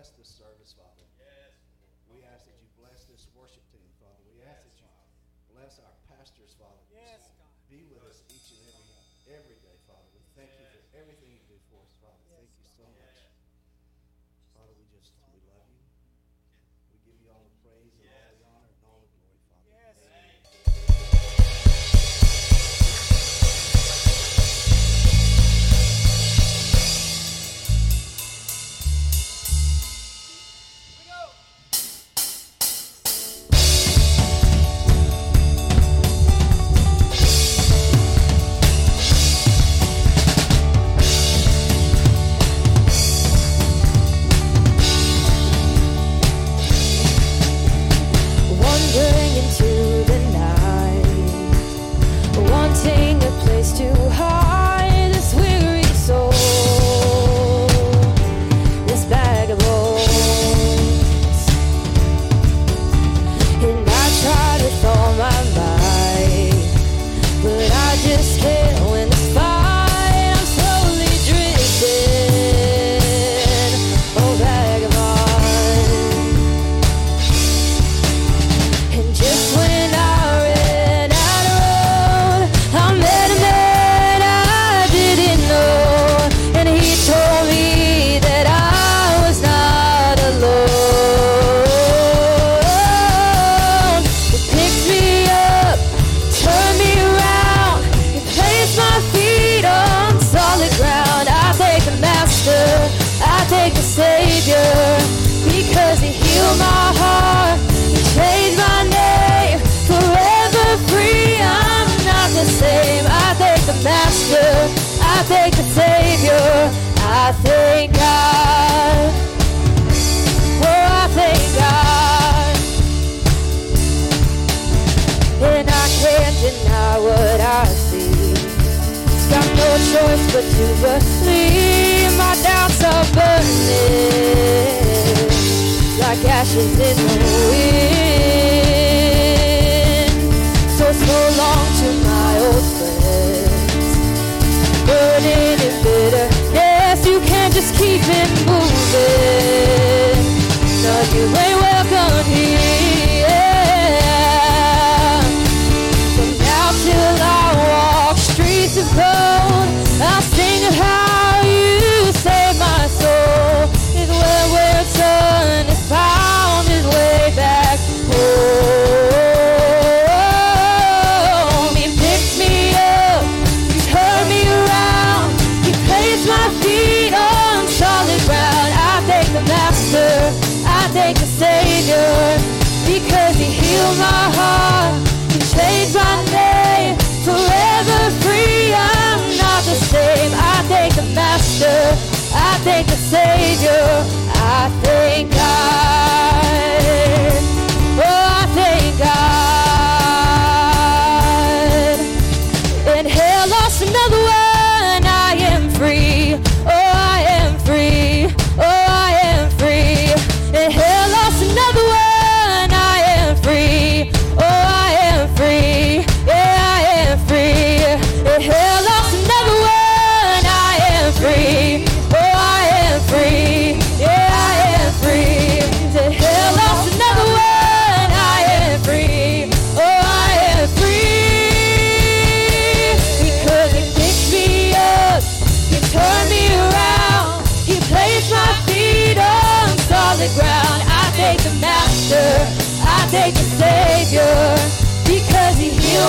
bless this service, Father. Yes. We ask that you bless this worship team, Father. We ask yes, that you Father. bless our pastors, Father. Yes, God. Be with us each and every every day. same. I thank the Master. I thank the Savior. I thank God.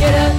get up,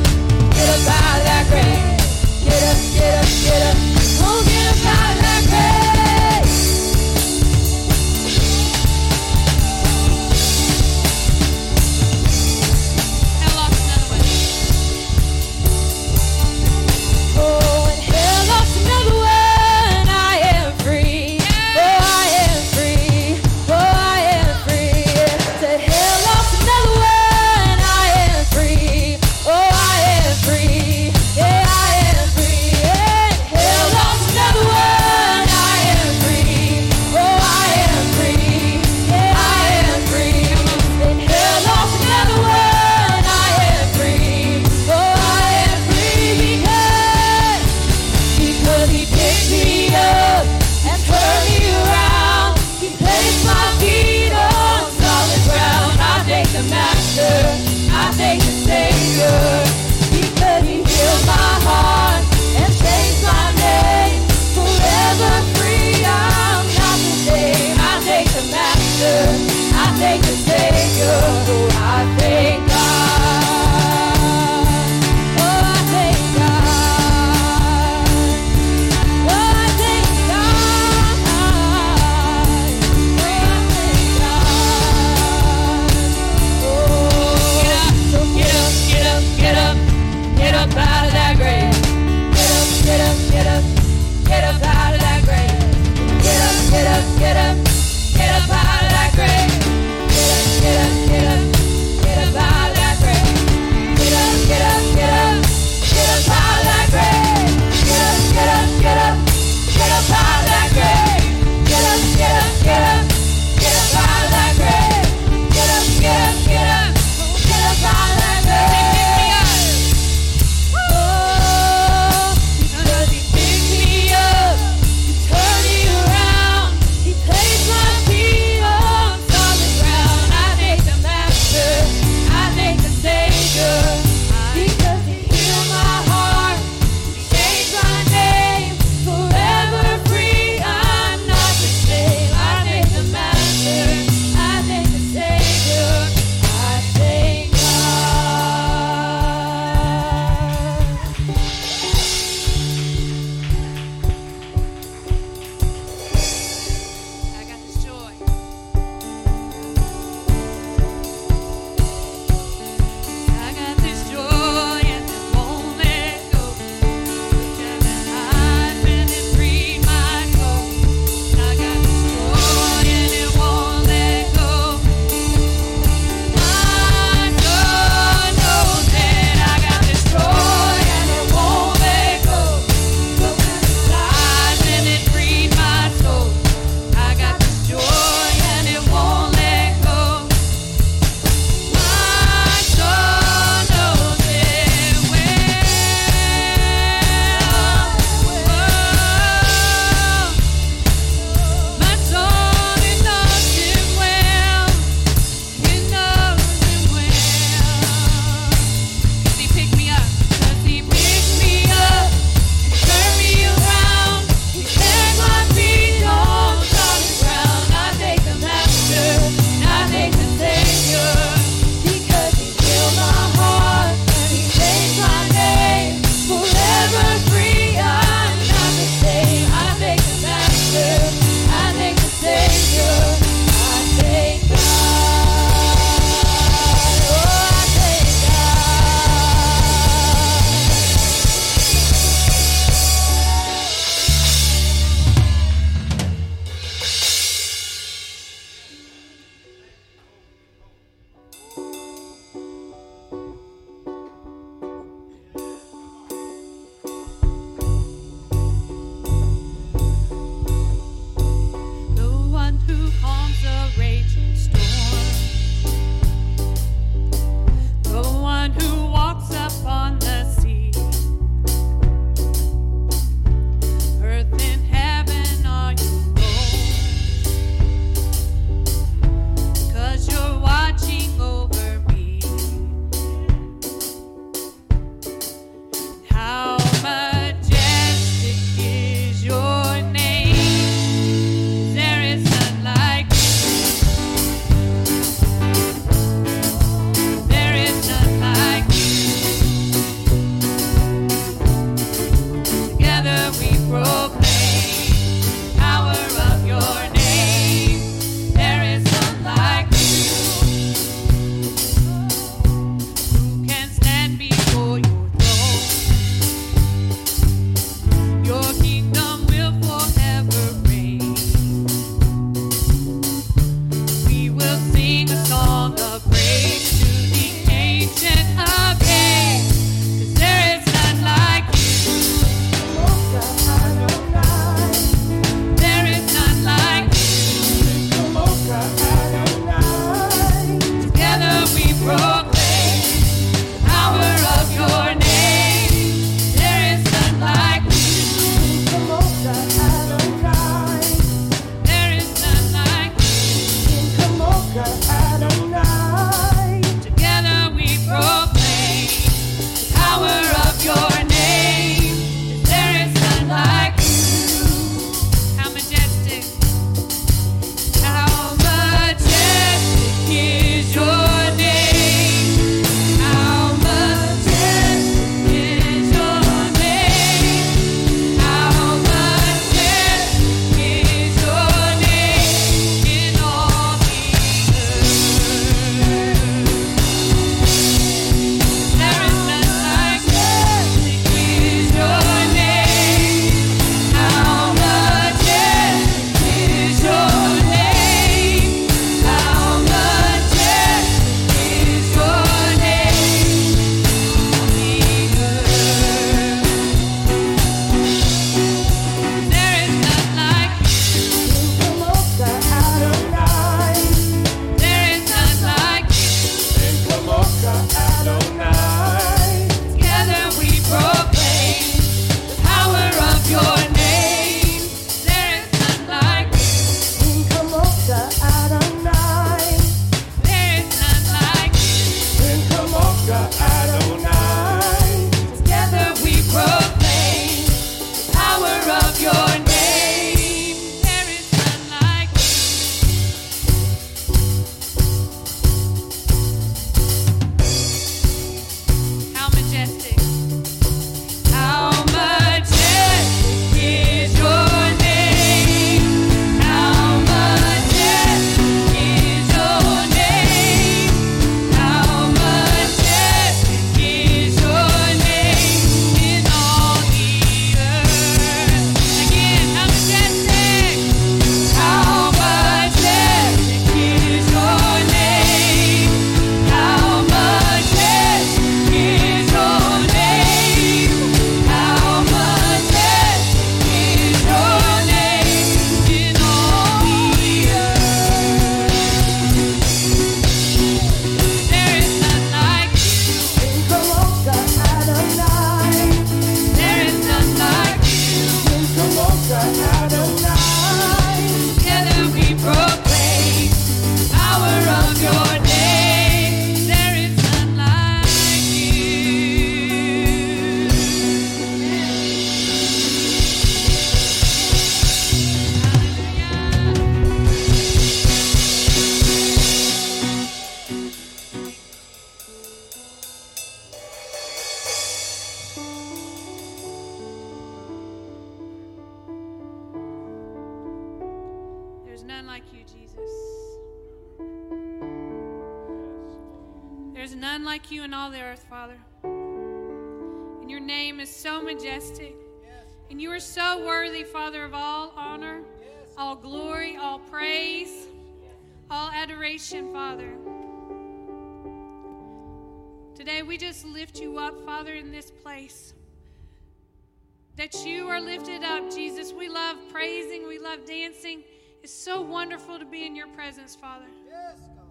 love dancing. It's so wonderful to be in your presence, Father. Yes, God.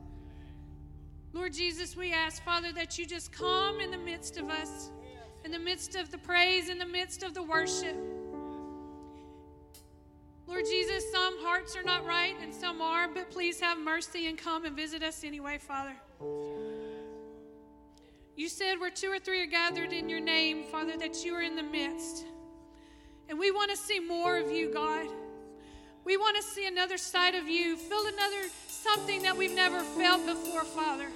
Lord Jesus, we ask, Father, that you just come in the midst of us, in the midst of the praise, in the midst of the worship. Lord Jesus, some hearts are not right and some are, but please have mercy and come and visit us anyway, Father. You said where two or three are gathered in your name, Father, that you are in the midst. And we want to see more of you, God. We want to see another side of you, feel another something that we've never felt before, Father.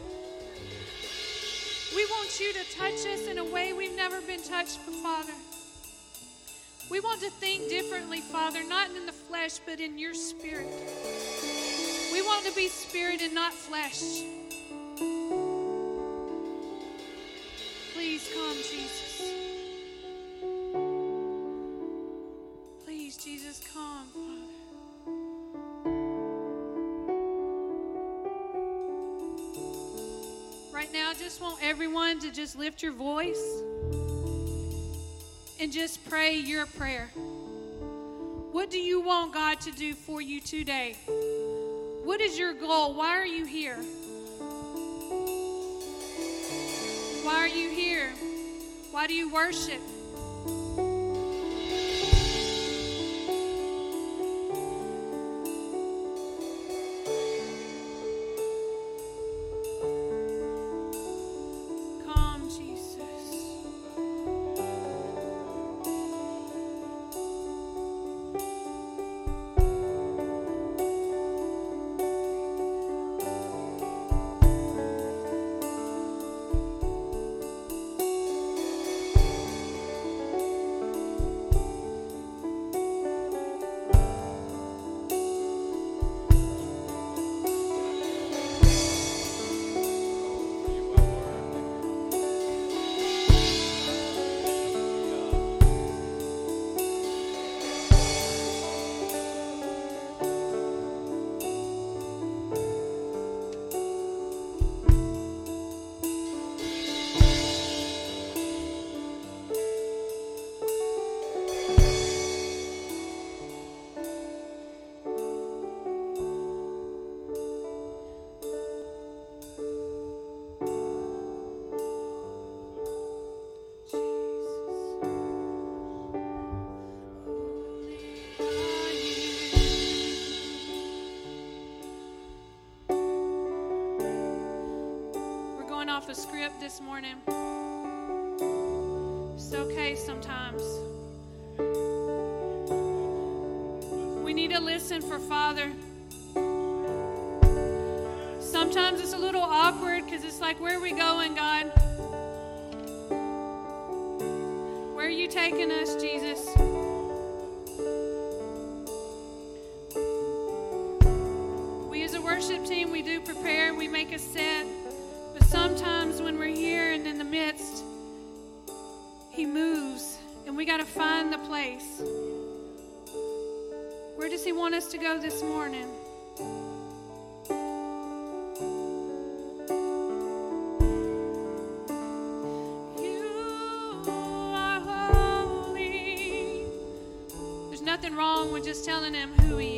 We want you to touch us in a way we've never been touched, before, Father. We want to think differently, Father, not in the flesh, but in your spirit. We want to be spirit and not flesh. Please come, Jesus. Please, Jesus, come, now, I just want everyone to just lift your voice and just pray your prayer. What do you want God to do for you today? What is your goal? Why are you here? Why are you here? Why do you worship? Script this morning. It's okay sometimes. We need to listen for Father. Sometimes it's a little awkward because it's like, where are we going, God? Where are you taking us, Jesus? Find the place. Where does He want us to go this morning? You are holy. There's nothing wrong with just telling Him who He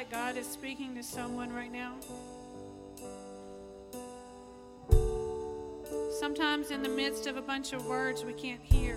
like God is speaking to someone right now? Sometimes in the midst of a bunch of words, we can't hear.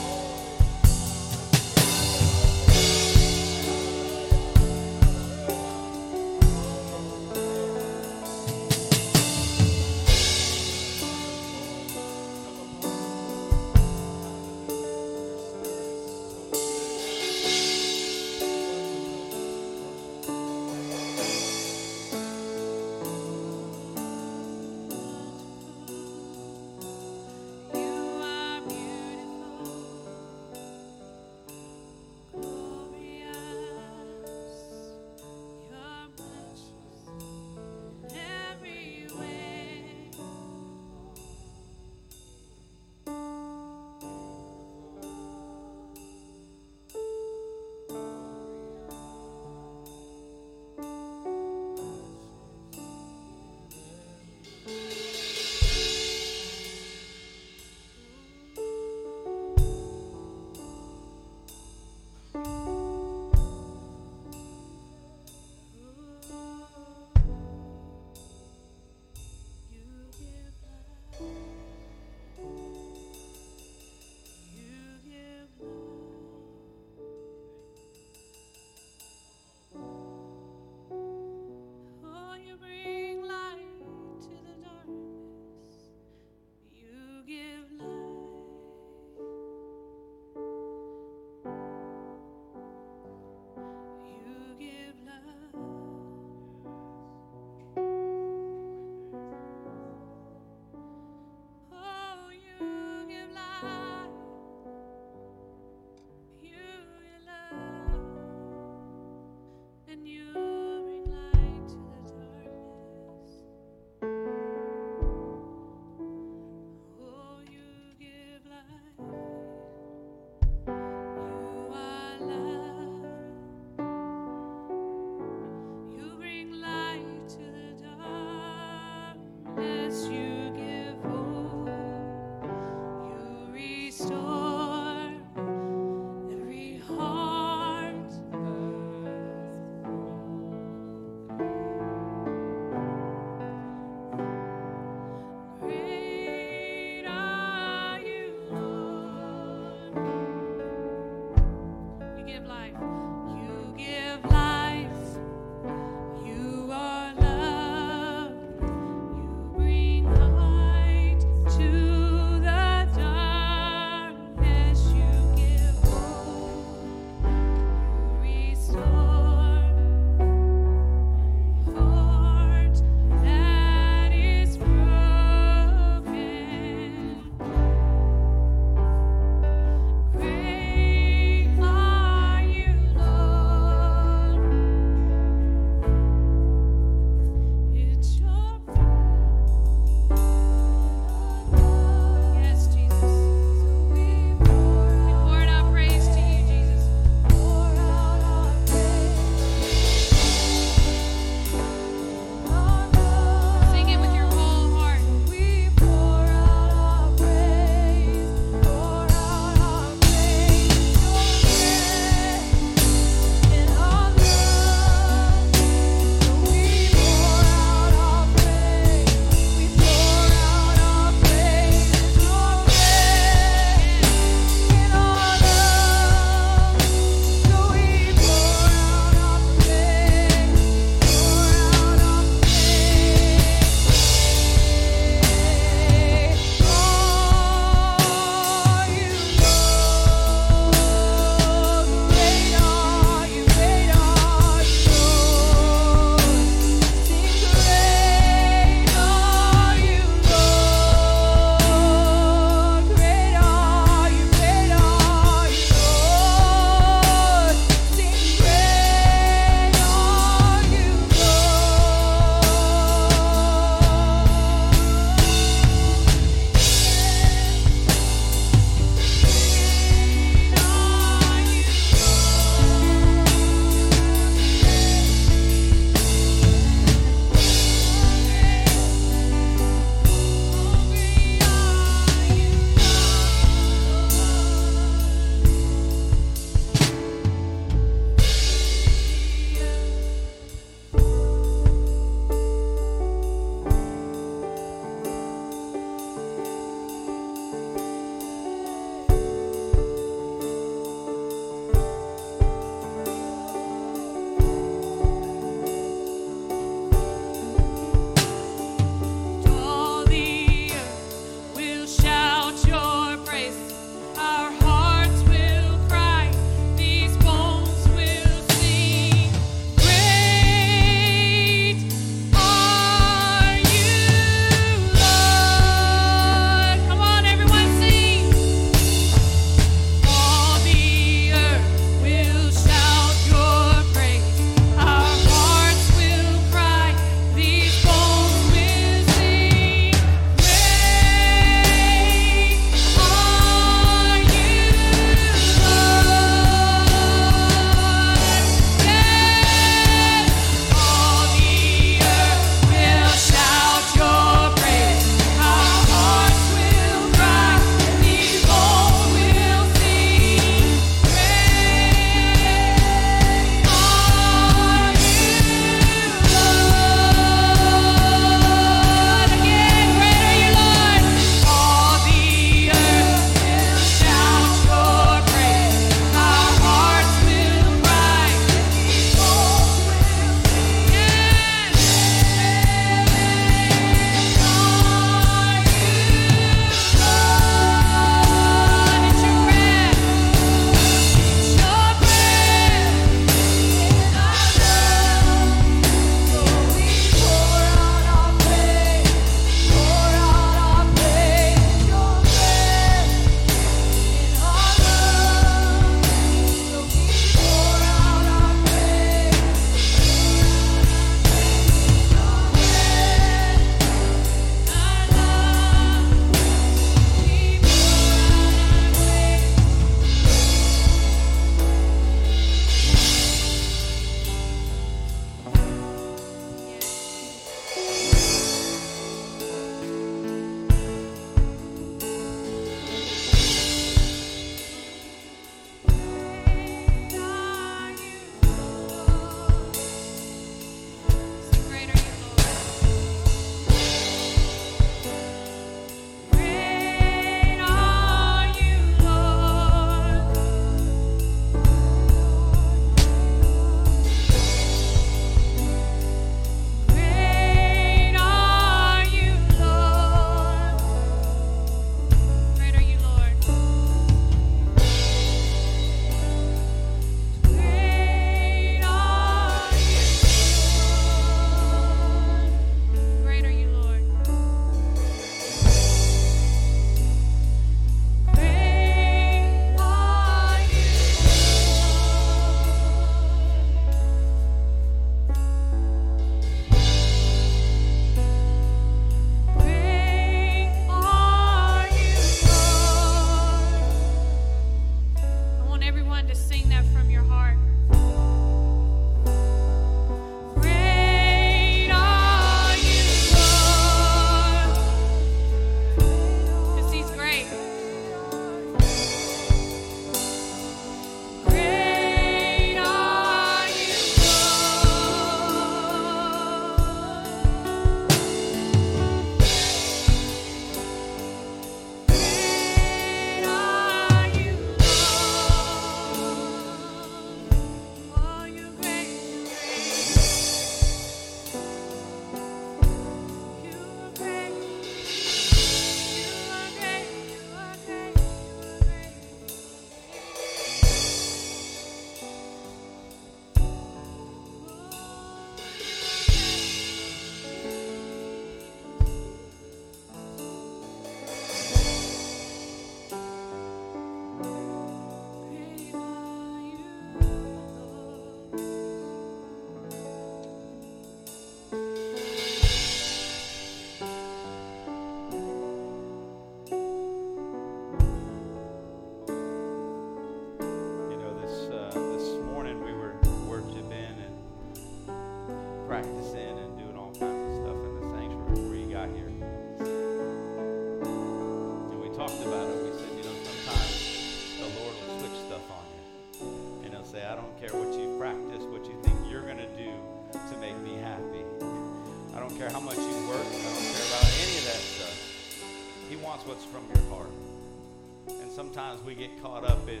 Get caught up in,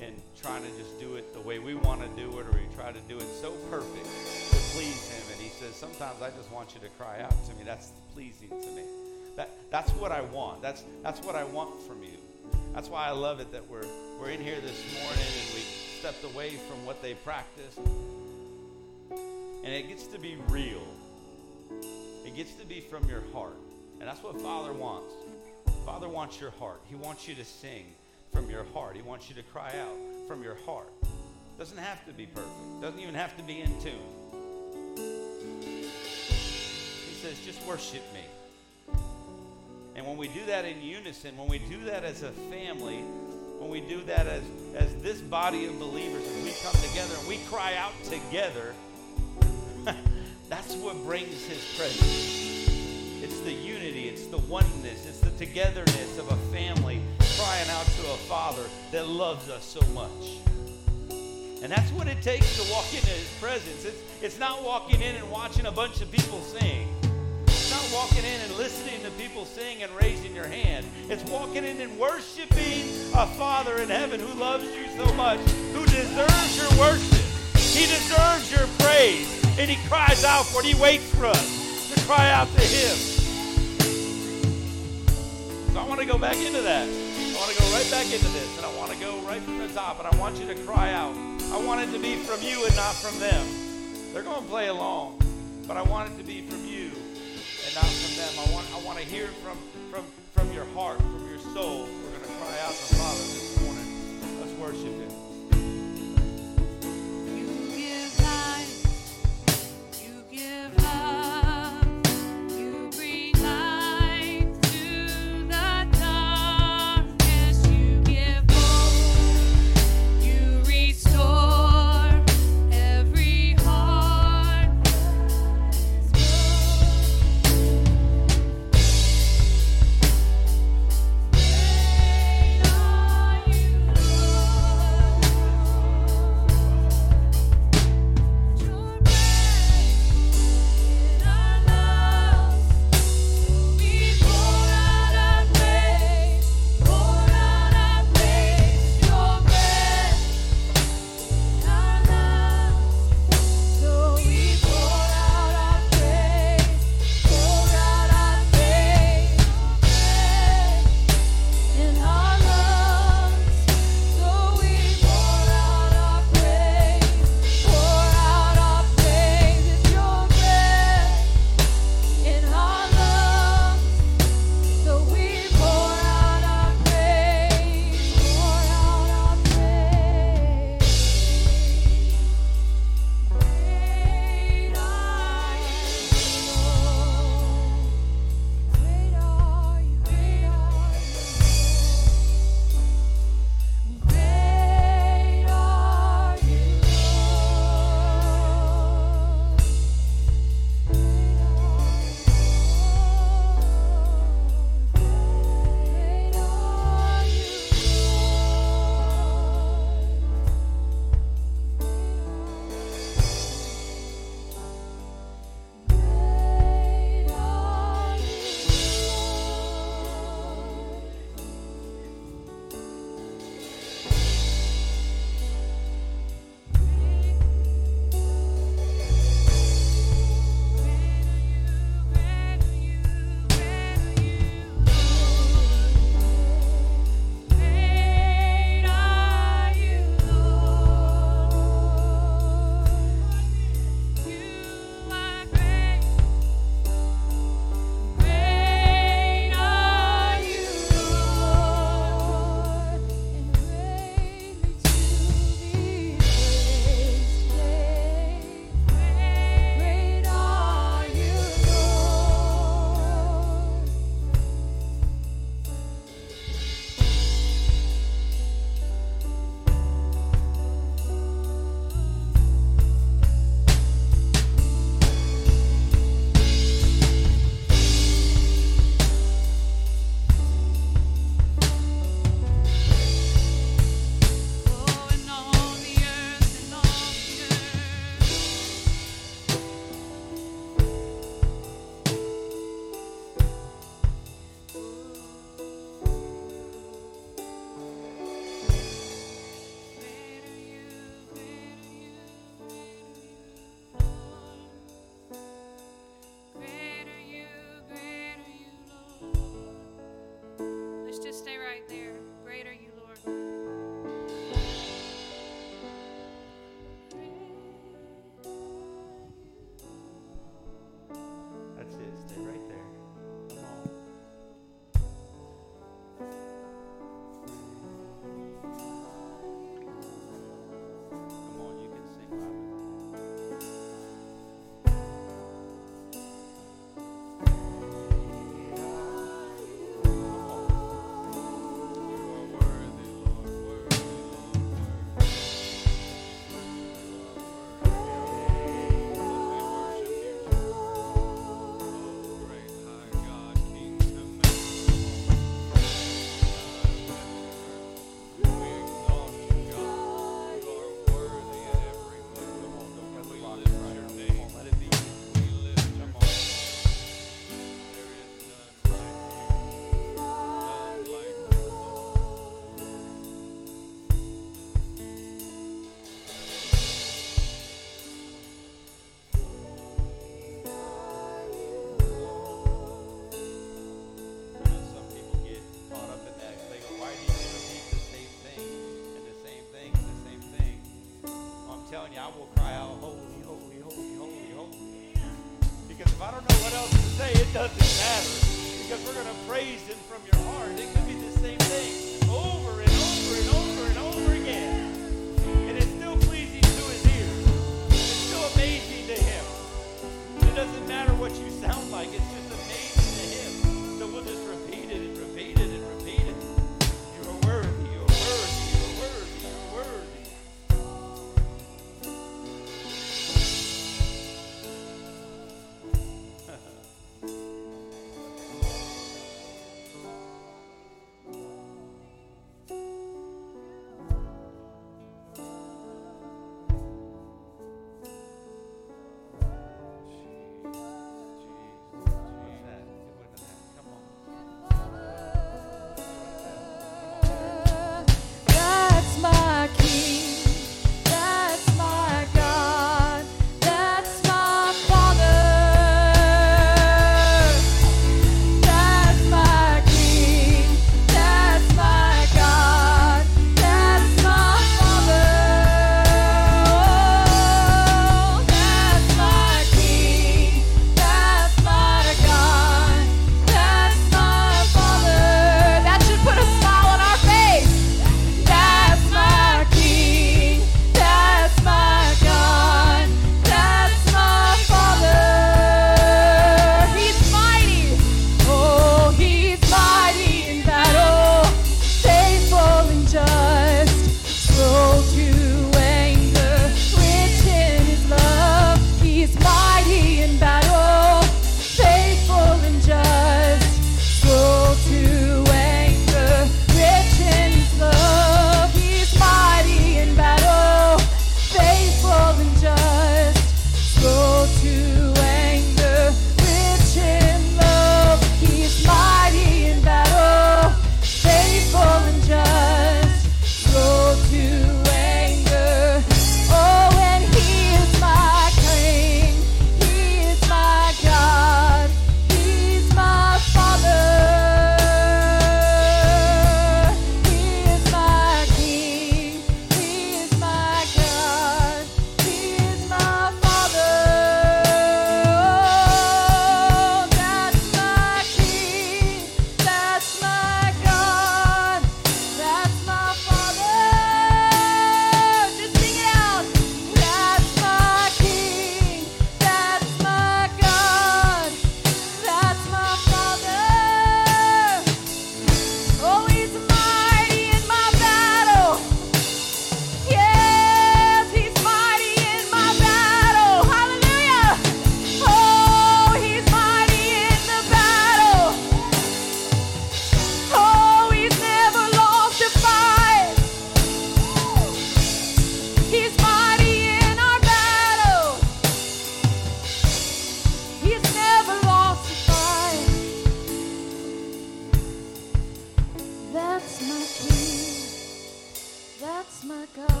in trying to just do it the way we want to do it, or we try to do it so perfect to please Him. And He says, Sometimes I just want you to cry out to me. That's pleasing to me. That, that's what I want. That's, that's what I want from you. That's why I love it that we're, we're in here this morning and we stepped away from what they practiced. And it gets to be real. It gets to be from your heart. And that's what Father wants. Father wants your heart. He wants you to sing from your heart. He wants you to cry out from your heart. Doesn't have to be perfect. Doesn't even have to be in tune. He says, just worship me. And when we do that in unison, when we do that as a family, when we do that as, as this body of believers, and we come together and we cry out together, that's what brings his presence. It's the unity, it's the oneness, it's the togetherness of a family crying out to a father that loves us so much. And that's what it takes to walk into his presence. It's, it's not walking in and watching a bunch of people sing. It's not walking in and listening to people sing and raising your hand. It's walking in and worshiping a Father in heaven who loves you so much, who deserves your worship. He deserves your praise. And he cries out for it. He waits for us to cry out to him. So I want to go back into that. I want to go right back into this. And I want to go right from the top. And I want you to cry out. I want it to be from you and not from them. They're going to play along. But I want it to be from you and not from them. I want, I want to hear from, from, from your heart, from your soul. We're going to cry out to Father this morning. Let's worship him. You give life, you give love, right there.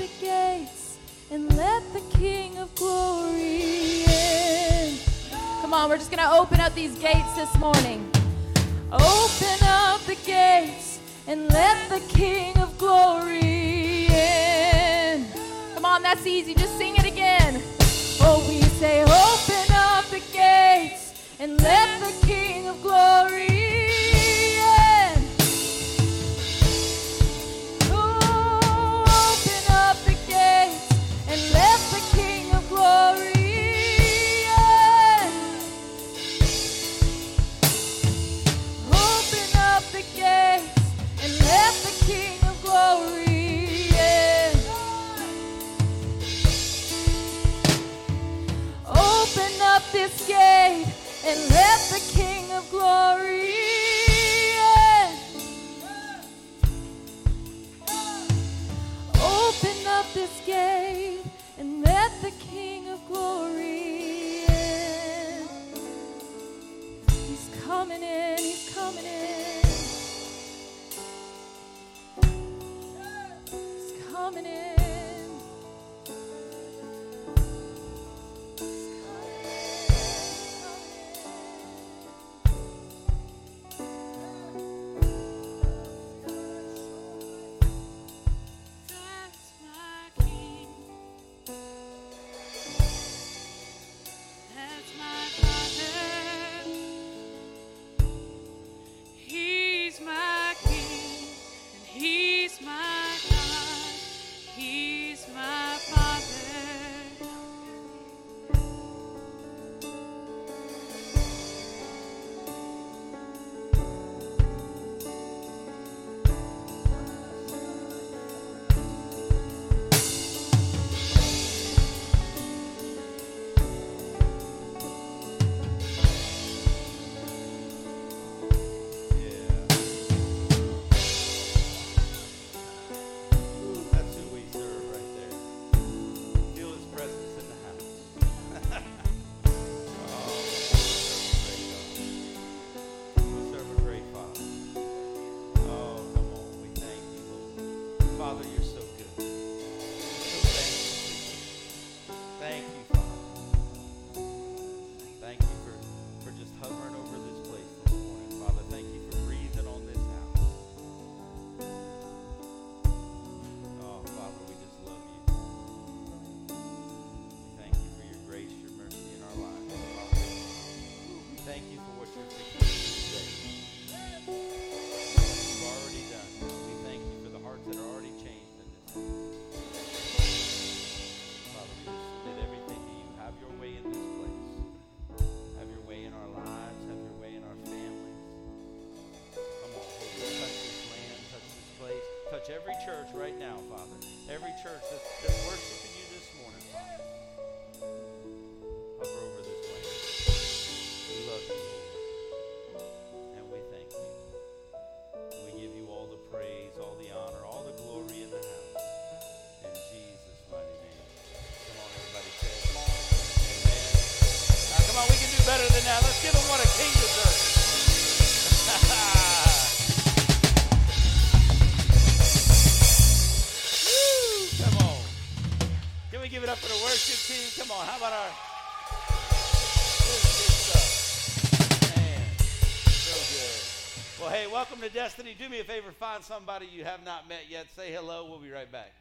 the gates and let the King of glory in. Come on, we're just going to open up these gates this morning. Open up the gates and let the King of glory in. Come on, that's easy. Just sing it again. Oh, we say, open up the gates and let the King of glory touch every church right now, Father. Every church that's, Well, hey, welcome to Destiny. Do me a favor, find somebody you have not met yet. Say hello. We'll be right back.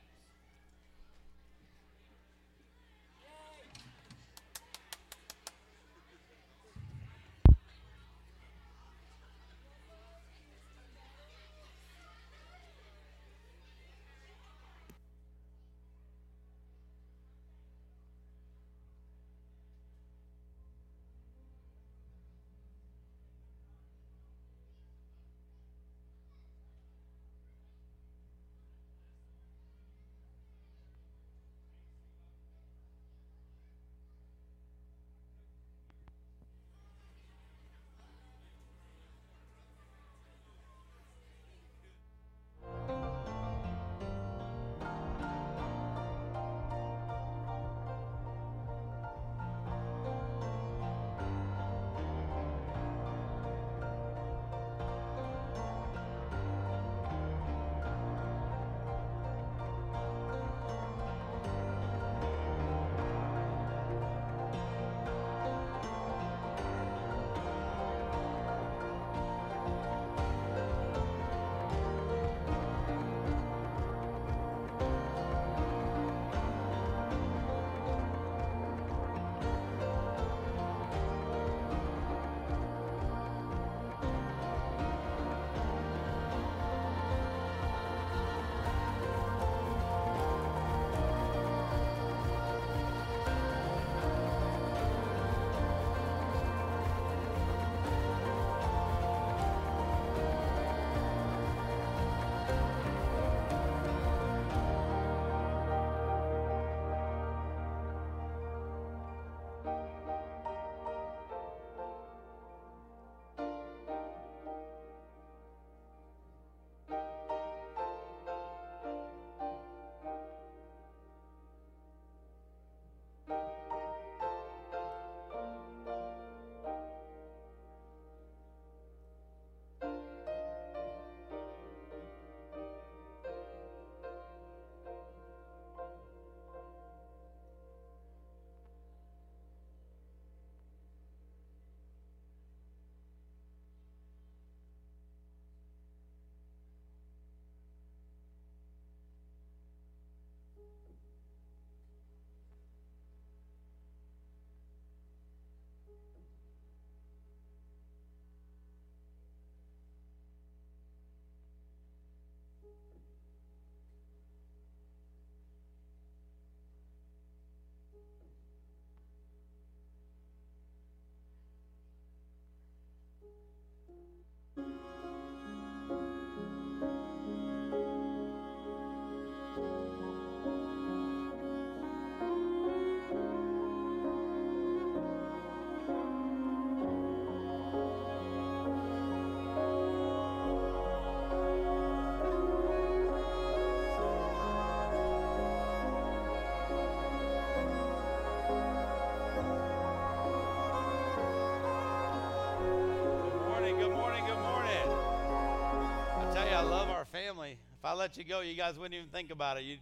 Let you go, you guys wouldn't even think about it. You,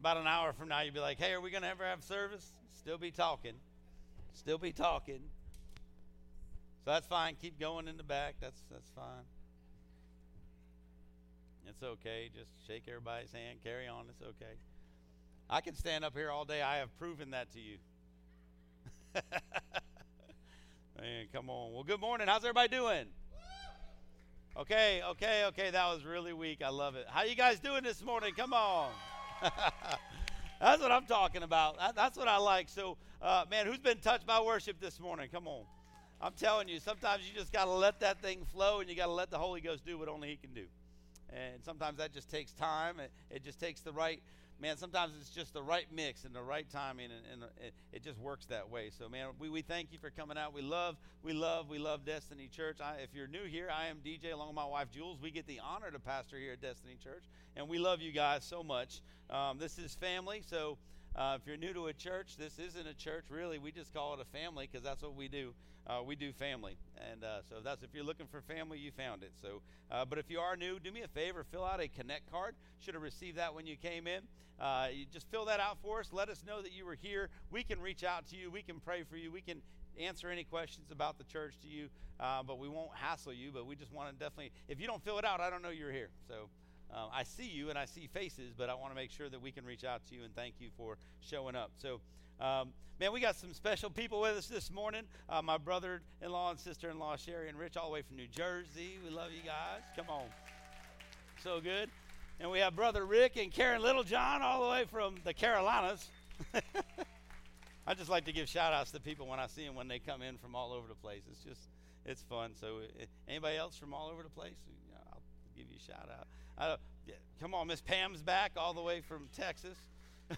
about an hour from now, you'd be like, "Hey, are we gonna ever have service?" Still be talking, still be talking. So that's fine. Keep going in the back. That's that's fine. It's okay. Just shake everybody's hand. Carry on. It's okay. I can stand up here all day. I have proven that to you. Man, come on. Well, good morning. How's everybody doing? Okay, okay, okay. That was really weak. I love it. How you guys doing this morning? Come on. that's what I'm talking about. That's what I like. So, uh, man, who's been touched by worship this morning? Come on. I'm telling you, sometimes you just got to let that thing flow and you got to let the Holy Ghost do what only He can do. and sometimes that just takes time. It, it just takes the right man. Sometimes it's just the right mix and the right timing, and, and it, it just works that way. So, man, we, we thank you for coming out. We love, we love, we love Destiny Church. I, if you're new here, I am DJ along with my wife Jules. We get the honor to pastor here at Destiny Church, and we love you guys so much. Um, this is family, so. Uh, if you're new to a church, this isn't a church really. We just call it a family because that's what we do. Uh, we do family, and uh, so that's if you're looking for family, you found it. So, uh, but if you are new, do me a favor, fill out a connect card. Should have received that when you came in. Uh, you just fill that out for us. Let us know that you were here. We can reach out to you. We can pray for you. We can answer any questions about the church to you, uh, but we won't hassle you. But we just want to definitely, if you don't fill it out, I don't know you're here. So. Um, I see you and I see faces, but I want to make sure that we can reach out to you and thank you for showing up. So, um, man, we got some special people with us this morning. Uh, my brother in law and sister in law, Sherry and Rich, all the way from New Jersey. We love you guys. Come on. So good. And we have brother Rick and Karen Littlejohn, all the way from the Carolinas. I just like to give shout outs to people when I see them when they come in from all over the place. It's just, it's fun. So, anybody else from all over the place? I'll give you a shout out. Come on, Miss Pam's back all the way from Texas,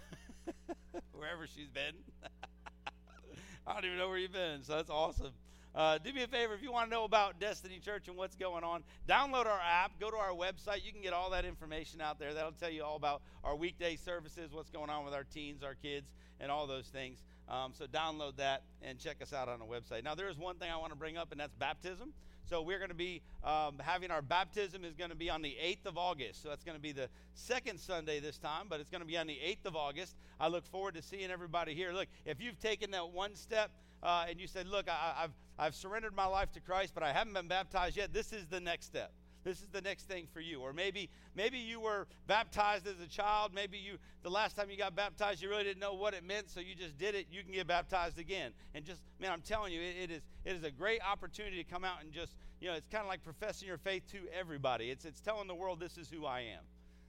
wherever she's been. I don't even know where you've been, so that's awesome. Uh, do me a favor if you want to know about Destiny Church and what's going on, download our app, go to our website. You can get all that information out there. That'll tell you all about our weekday services, what's going on with our teens, our kids, and all those things. Um, so download that and check us out on the website. Now, there is one thing I want to bring up, and that's baptism. So we're going to be um, having our baptism is going to be on the 8th of August. So that's going to be the second Sunday this time, but it's going to be on the 8th of August. I look forward to seeing everybody here. Look, if you've taken that one step uh, and you said, "Look, I, I've I've surrendered my life to Christ, but I haven't been baptized yet," this is the next step this is the next thing for you or maybe maybe you were baptized as a child maybe you the last time you got baptized you really didn't know what it meant so you just did it you can get baptized again and just man i'm telling you it, it is it is a great opportunity to come out and just you know it's kind of like professing your faith to everybody it's it's telling the world this is who i am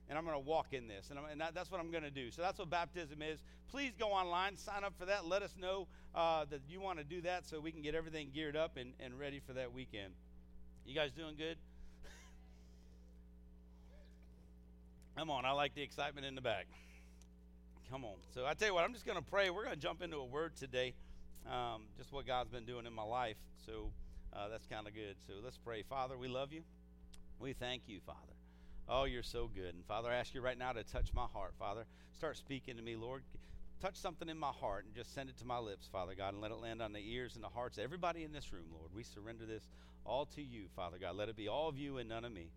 and I'm going to walk in this. And, and that, that's what I'm going to do. So that's what baptism is. Please go online, sign up for that. Let us know uh, that you want to do that so we can get everything geared up and, and ready for that weekend. You guys doing good? Come on, I like the excitement in the back. Come on. So I tell you what, I'm just going to pray. We're going to jump into a word today, um, just what God's been doing in my life. So uh, that's kind of good. So let's pray. Father, we love you. We thank you, Father. Oh, you're so good. And Father, I ask you right now to touch my heart, Father. Start speaking to me, Lord. Touch something in my heart and just send it to my lips, Father God, and let it land on the ears and the hearts of everybody in this room, Lord. We surrender this all to you, Father God. Let it be all of you and none of me.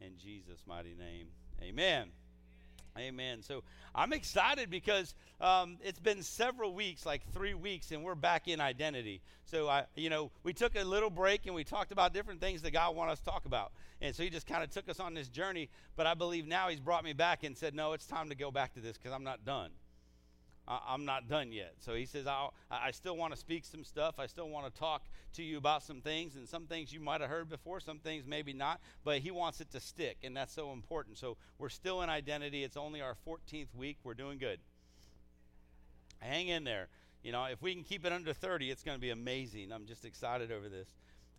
In Jesus' mighty name. Amen. Amen. So I'm excited because um, it's been several weeks, like three weeks, and we're back in identity. So I, you know, we took a little break and we talked about different things that God wanted us to talk about, and so He just kind of took us on this journey. But I believe now He's brought me back and said, "No, it's time to go back to this because I'm not done." I, am not done yet. So he says, I'll, I still want to speak some stuff. I still want to talk to you about some things, and some things you might have heard before, some things maybe not, but he wants it to stick, and that's so important. So we're still in identity. It's only our 14th week. We're doing good. Hang in there. You know, if we can keep it under 30, it's going to be amazing. I'm just excited over this.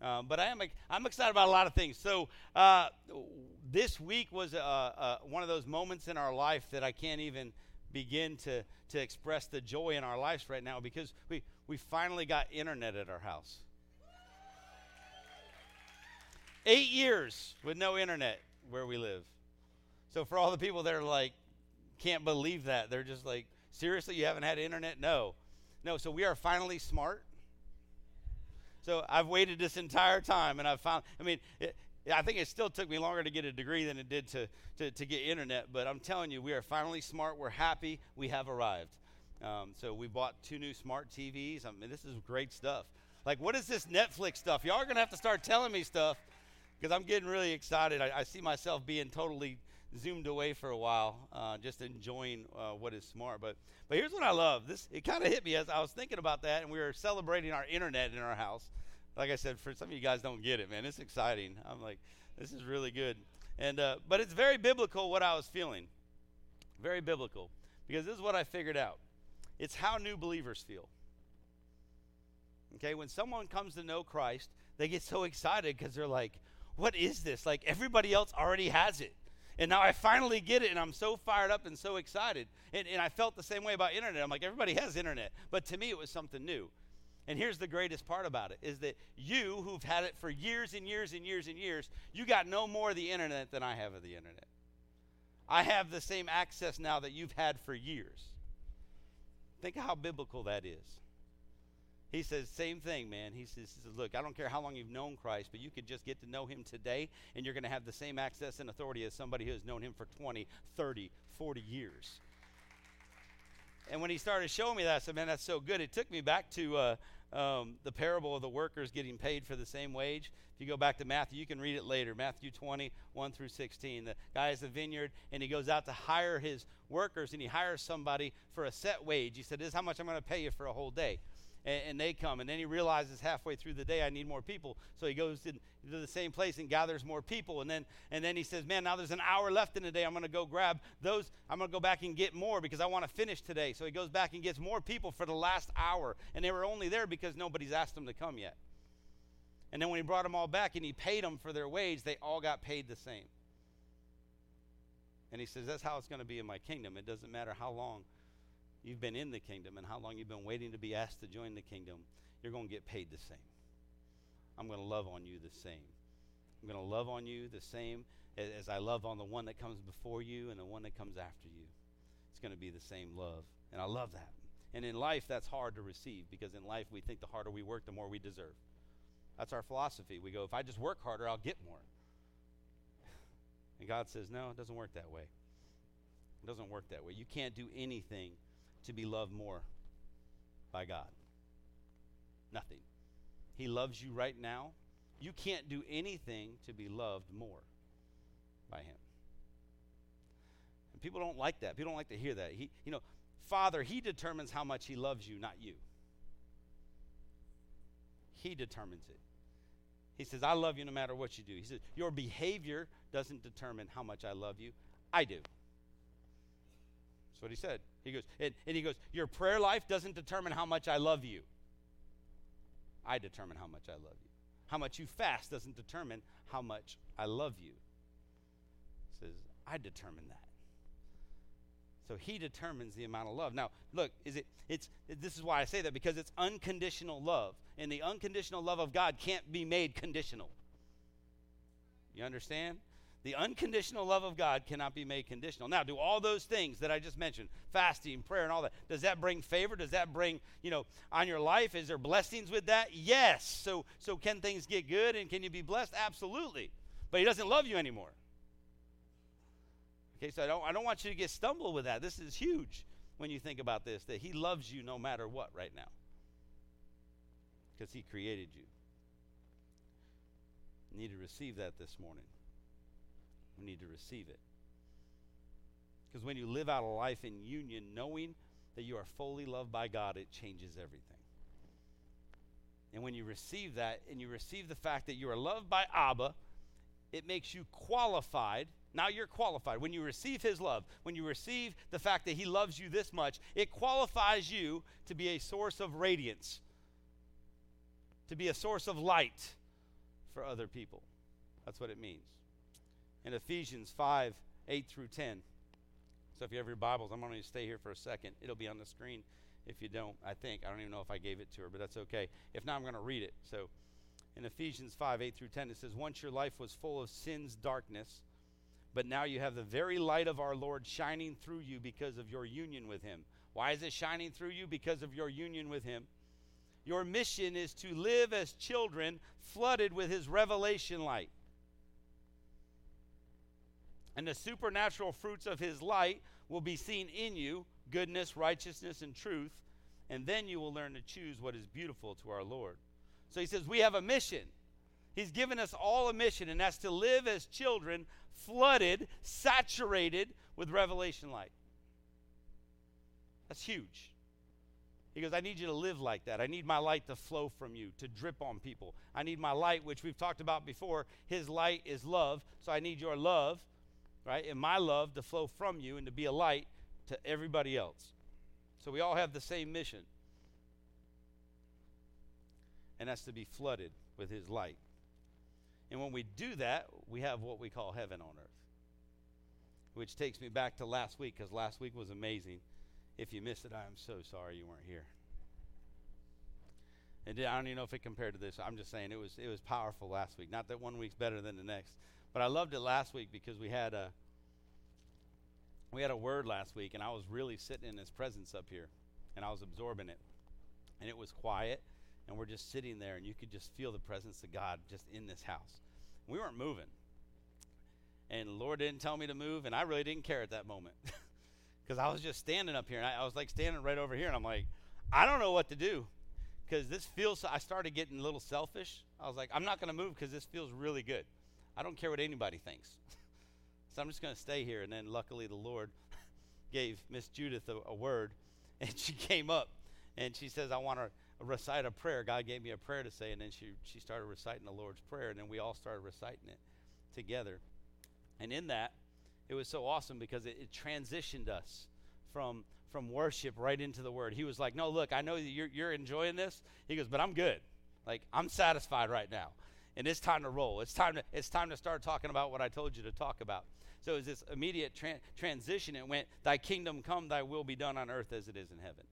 Um, but I am I'm excited about a lot of things. So uh, this week was uh, uh, one of those moments in our life that I can't even begin to, to express the joy in our lives right now because we, we finally got internet at our house. Eight years with no internet where we live. So for all the people that are like, can't believe that, they're just like, seriously, you haven't had internet? No. No, so we are finally smart. So I've waited this entire time and I've found, I mean, it, I think it still took me longer to get a degree than it did to, to, to get internet, but I'm telling you, we are finally smart. We're happy. We have arrived. Um, so we bought two new smart TVs. I mean, this is great stuff. Like, what is this Netflix stuff? Y'all are going to have to start telling me stuff because I'm getting really excited. I, I, see myself being totally zoomed away for a while, uh, just enjoying uh, what is smart. But, but here's what I love. This It kind of hit me as I was thinking about that, and we were celebrating our internet in our house like I said, for some of you guys don't get it, man. It's exciting. I'm like, this is really good. And uh, but it's very biblical what I was feeling. Very biblical. Because this is what I figured out. It's how new believers feel. Okay, when someone comes to know Christ, they get so excited because they're like, what is this? Like everybody else already has it. And now I finally get it, and I'm so fired up and so excited. And, and I felt the same way about internet. I'm like, everybody has internet. But to me, it was something new. And here's the greatest part about it is that you, who've had it for years and years and years and years, you got no more of the internet than I have of the internet. I have the same access now that you've had for years. Think how biblical that is. He says, same thing, man. He says, he says, look, I don't care how long you've known Christ, but you could just get to know him today, and you're going to have the same access and authority as somebody who has known him for 20, 30, 40 years. And when he started showing me that, I said, man, that's so good. It took me back to uh, um, the parable of the workers getting paid for the same wage. If you go back to Matthew, you can read it later. Matthew 20, 1 through 16. The guy has a vineyard, and he goes out to hire his workers, and he hires somebody for a set wage. He said, this is how much I'm going to pay you for a whole day and, and, they come. And then he realizes halfway through the day, I need more people. So he goes to, the same place and gathers more people. And then, and then he says, Man, now there's an hour left in the day. I'm going to go grab those. I'm going to go back and get more because I want to finish today. So he goes back and gets more people for the last hour. And they were only there because nobody's asked them to come yet. And then when he brought them all back and he paid them for their wage, they all got paid the same. And he says, That's how it's going to be in my kingdom. It doesn't matter how long you've been in the kingdom and how long you've been waiting to be asked to join the kingdom, you're going to get paid the same. I'm going to love on you the same. I'm going to love on you the same as, I love on the one that comes before you and the one that comes after you. It's going to be the same love. And I love that. And in life, that's hard to receive because in life, we think the harder we work, the more we deserve. That's our philosophy. We go, if I just work harder, I'll get more. And God says, no, it doesn't work that way. It doesn't work that way. You can't do anything to be loved more by God? Nothing. He loves you right now. You can't do anything to be loved more by Him. And people don't like that. People don't like to hear that. He, you know, Father, He determines how much He loves you, not you. He determines it. He says, I love you no matter what you do. He says, Your behavior doesn't determine how much I love you. I do. That's what he said. He goes, and, and he goes, Your prayer life doesn't determine how much I love you. I determine how much I love you. How much you fast doesn't determine how much I love you. He says, I determine that. So he determines the amount of love. Now, look, is it it's this is why I say that because it's unconditional love. And the unconditional love of God can't be made conditional. You understand? The unconditional love of God cannot be made conditional. Now, do all those things that I just mentioned, fasting, prayer, and all that, does that bring favor? Does that bring, you know, on your life? Is there blessings with that? Yes. So, so can things get good and can you be blessed? Absolutely. But He doesn't love you anymore. Okay, so I don't, I don't want you to get stumbled with that. This is huge when you think about this that He loves you no matter what right now because He created you. You need to receive that this morning. We need to receive it. Because when you live out a life in union, knowing that you are fully loved by God, it changes everything. And when you receive that and you receive the fact that you are loved by Abba, it makes you qualified. Now you're qualified. When you receive his love, when you receive the fact that he loves you this much, it qualifies you to be a source of radiance, to be a source of light for other people. That's what it means in Ephesians 5 8 through 10. So if you have your Bibles, I'm going to stay here for a second. It'll be on the screen if you don't, I think. I don't even know if I gave it to her, but that's okay. If not, I'm going to read it. So in Ephesians 5 8 through 10, it says, Once your life was full of sin's darkness, but now you have the very light of our Lord shining through you because of your union with Him. Why is it shining through you? Because of your union with Him. Your mission is to live as children flooded with His revelation light and the supernatural fruits of his light will be seen in you goodness, righteousness, and truth. And then you will learn to choose what is beautiful to our Lord. So he says, We have a mission. He's given us all a mission, and that's to live as children, flooded, saturated with revelation light. That's huge. He goes, I need you to live like that. I need my light to flow from you, to drip on people. I need my light, which we've talked about before. His light is love. So I need your love right? And my love to flow from you and to be a light to everybody else. So we all have the same mission. And that's to be flooded with his light. And when we do that, we have what we call heaven on earth. which takes me back to last week because last week was amazing. If you missed it, I am so sorry you weren't here. And I don't even know if it compared to this. I'm just saying it was it was powerful last week. Not that one week's better than the next, but I loved it last week because we had a we had a word last week, and I was really sitting in His presence up here, and I was absorbing it, and it was quiet, and we're just sitting there, and you could just feel the presence of God just in this house. We weren't moving, and the Lord didn't tell me to move, and I really didn't care at that moment because I was just standing up here, and I, I was like standing right over here, and I'm like, I don't know what to do because this feels. I started getting a little selfish. I was like, I'm not going to move because this feels really good. I don't care what anybody thinks. so I'm just going to stay here. And then luckily the Lord gave Miss Judith a, a, word, and she came up and she says, I want to recite a prayer. God gave me a prayer to say, and then she she started reciting the Lord's prayer, and then we all started reciting it together. And in that, it was so awesome because it, it transitioned us from from worship right into the word. He was like, "No, look, I know you're you're enjoying this." He goes, "But I'm good. Like I'm satisfied right now." And it's time to roll. It's time to it's time to start talking about what I told you to talk about. So it was this immediate tra- transition. It went, "Thy kingdom come, Thy will be done on earth as it is in heaven."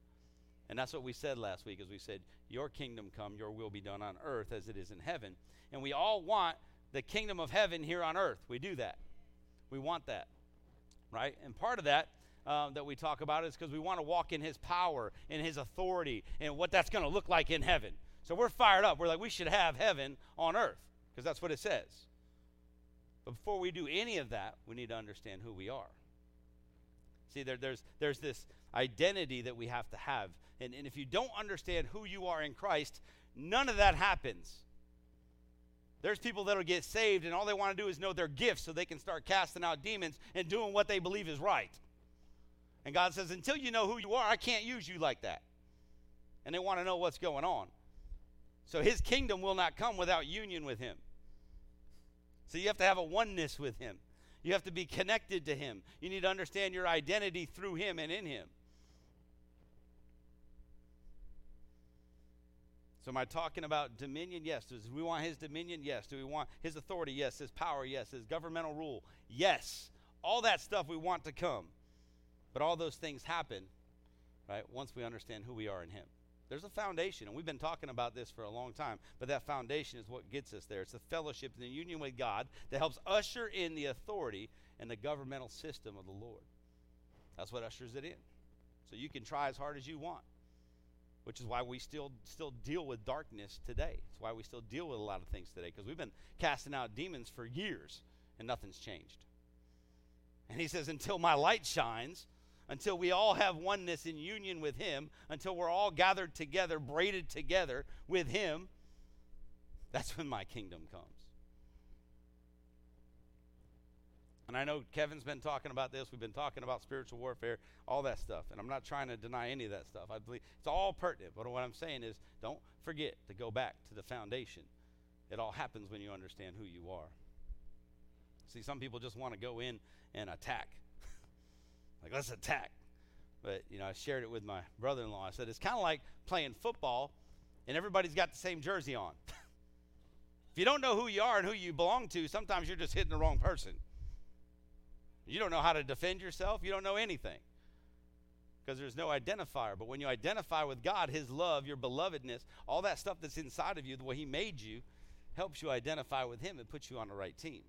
And that's what we said last week, as we said, "Your kingdom come, Your will be done on earth as it is in heaven." And we all want the kingdom of heaven here on earth. We do that. We want that, right? And part of that um, that we talk about is because we want to walk in his power and his authority and what that's going to look like in heaven. So we're fired up. We're like, we should have heaven on earth because that's what it says. But before we do any of that, we need to understand who we are. See, there, there's, there's this identity that we have to have. And, and if you don't understand who you are in Christ, none of that happens. There's people that'll get saved, and all they want to do is know their gifts so they can start casting out demons and doing what they believe is right. And God says, until you know who you are, I can't use you like that. And they want to know what's going on. So his kingdom will not come without union with him. So you have to have a oneness with him. You have to be connected to him. You need to understand your identity through him and in him. So, am I talking about dominion? Yes. Do we want his dominion? Yes. Do we want his authority? Yes. His power? Yes. His governmental rule? Yes. All that stuff we want to come. But all those things happen, right, once we understand who we are in Him. There's a foundation, and we've been talking about this for a long time, but that foundation is what gets us there. It's the fellowship and the union with God that helps usher in the authority and the governmental system of the Lord. That's what ushers it in. So you can try as hard as you want, which is why we still still deal with darkness today. It's why we still deal with a lot of things today because we've been casting out demons for years and nothing's changed. And he says, until my light shines, until we all have oneness in union with Him, until we're all gathered together, braided together with Him, that's when my kingdom comes. And I know Kevin's been talking about this. We've been talking about spiritual warfare, all that stuff. And I'm not trying to deny any of that stuff. I believe it's all pertinent. But what I'm saying is don't forget to go back to the foundation. It all happens when you understand who you are. See, some people just want to go in and attack. Like, let's attack. But, you know, I shared it with my brother in law. I said, it's kind of like playing football and everybody's got the same jersey on. if you don't know who you are and who you belong to, sometimes you're just hitting the wrong person. You don't know how to defend yourself, you don't know anything because there's no identifier. But when you identify with God, His love, your belovedness, all that stuff that's inside of you, the way He made you, helps you identify with Him and puts you on the right team.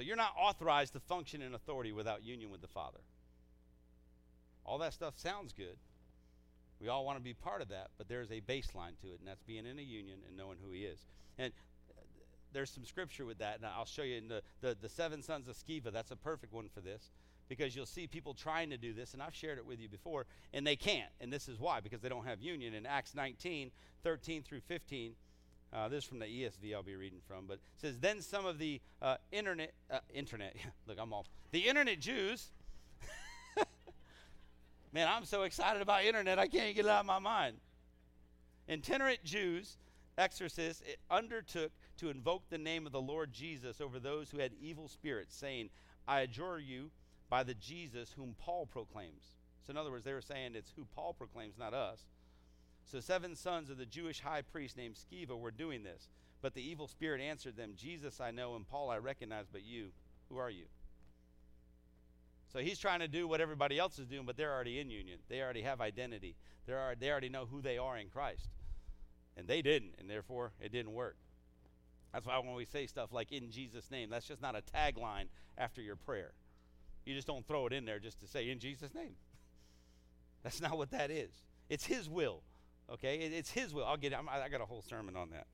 So you're not authorized to function in authority without union with the Father. All that stuff sounds good. We all want to be part of that, but there's a baseline to it, and that's being in a union and knowing who He is. And there's some scripture with that, and I'll show you in the, the, the seven sons of Sceva. That's a perfect one for this because you'll see people trying to do this, and I've shared it with you before, and they can't. And this is why, because they don't have union. In Acts 19, 13 through 15, uh, this is from the ESV I'll be reading from, but it says, Then some of the uh, internet, uh, internet, look, I'm all, the internet Jews, man, I'm so excited about internet, I can't get it out of my mind. Itinerant Jews, exorcists, undertook to invoke the name of the Lord Jesus over those who had evil spirits, saying, I adjure you by the Jesus whom Paul proclaims. So, in other words, they were saying it's who Paul proclaims, not us. So seven sons of the Jewish high priest named Sceva were doing this. But the evil spirit answered them, Jesus I know, and Paul I recognize, but you, who are you? So he's trying to do what everybody else is doing, but they're already in union. They already have identity. They're they already know who they are in Christ. And they didn't, and therefore it didn't work. That's why when we say stuff like in Jesus' name, that's just not a tagline after your prayer. You just don't throw it in there just to say in Jesus' name. That's not what that is. It's His will. Okay, it, it's His will. I'll get. I'm, I got a whole sermon on that.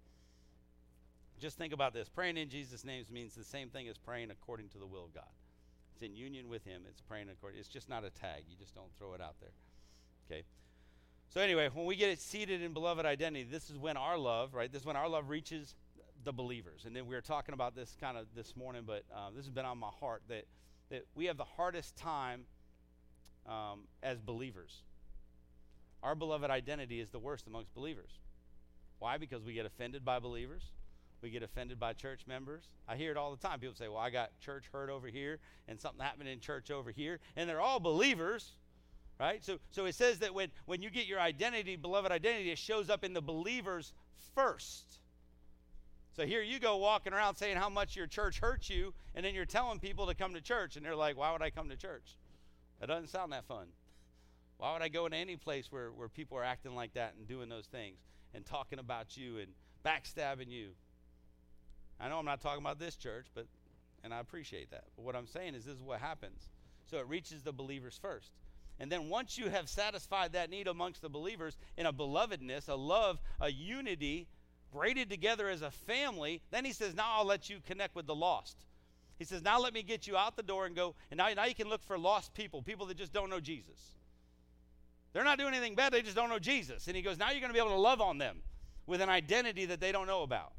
Just think about this. Praying in Jesus' name means the same thing as praying according to the will of God. It's in union with Him. It's praying according. It's just not a tag. You just don't throw it out there. Okay. So anyway, when we get it seated in beloved identity, this is when our love, right? This is when our love reaches the believers. And then we were talking about this kind of this morning, but uh, this has been on my heart that that we have the hardest time um, as believers. Our beloved identity is the worst amongst believers. Why? Because we get offended by believers. We get offended by church members. I hear it all the time. People say, Well, I got church hurt over here and something happened in church over here. And they're all believers, right? So, so it says that when, when you get your identity, beloved identity, it shows up in the believers first. So here you go walking around saying how much your church hurts you, and then you're telling people to come to church, and they're like, Why would I come to church? That doesn't sound that fun. Why would I go into any place where, where people are acting like that and doing those things and talking about you and backstabbing you? I know I'm not talking about this church, but and I appreciate that. But what I'm saying is this is what happens. So it reaches the believers first. And then once you have satisfied that need amongst the believers in a belovedness, a love, a unity, braided together as a family, then he says, Now I'll let you connect with the lost. He says, Now let me get you out the door and go, and now, now you can look for lost people, people that just don't know Jesus. They're not doing anything bad, they just don't know Jesus. And he goes, Now you're going to be able to love on them with an identity that they don't know about.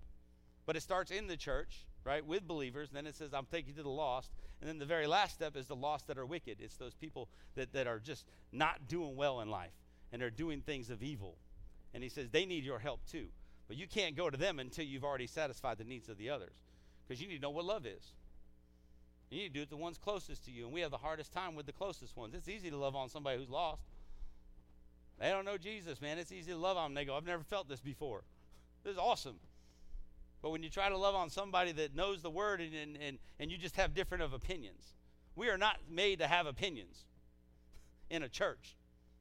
But it starts in the church, right, with believers. Then it says, I'm taking you to the lost. And then the very last step is the lost that are wicked. It's those people that, that are just not doing well in life and they're doing things of evil. And he says, they need your help too. But you can't go to them until you've already satisfied the needs of the others because you need to know what love is. You need to do it to the ones closest to you. And we have the hardest time with the closest ones. It's easy to love on somebody who's lost. They don't know Jesus, man. It's easy to love on them. They go, I've never felt this before. This is awesome. But when you try to love on somebody that knows the word and, and, and, and you just have different of opinions, we are not made to have opinions in a church.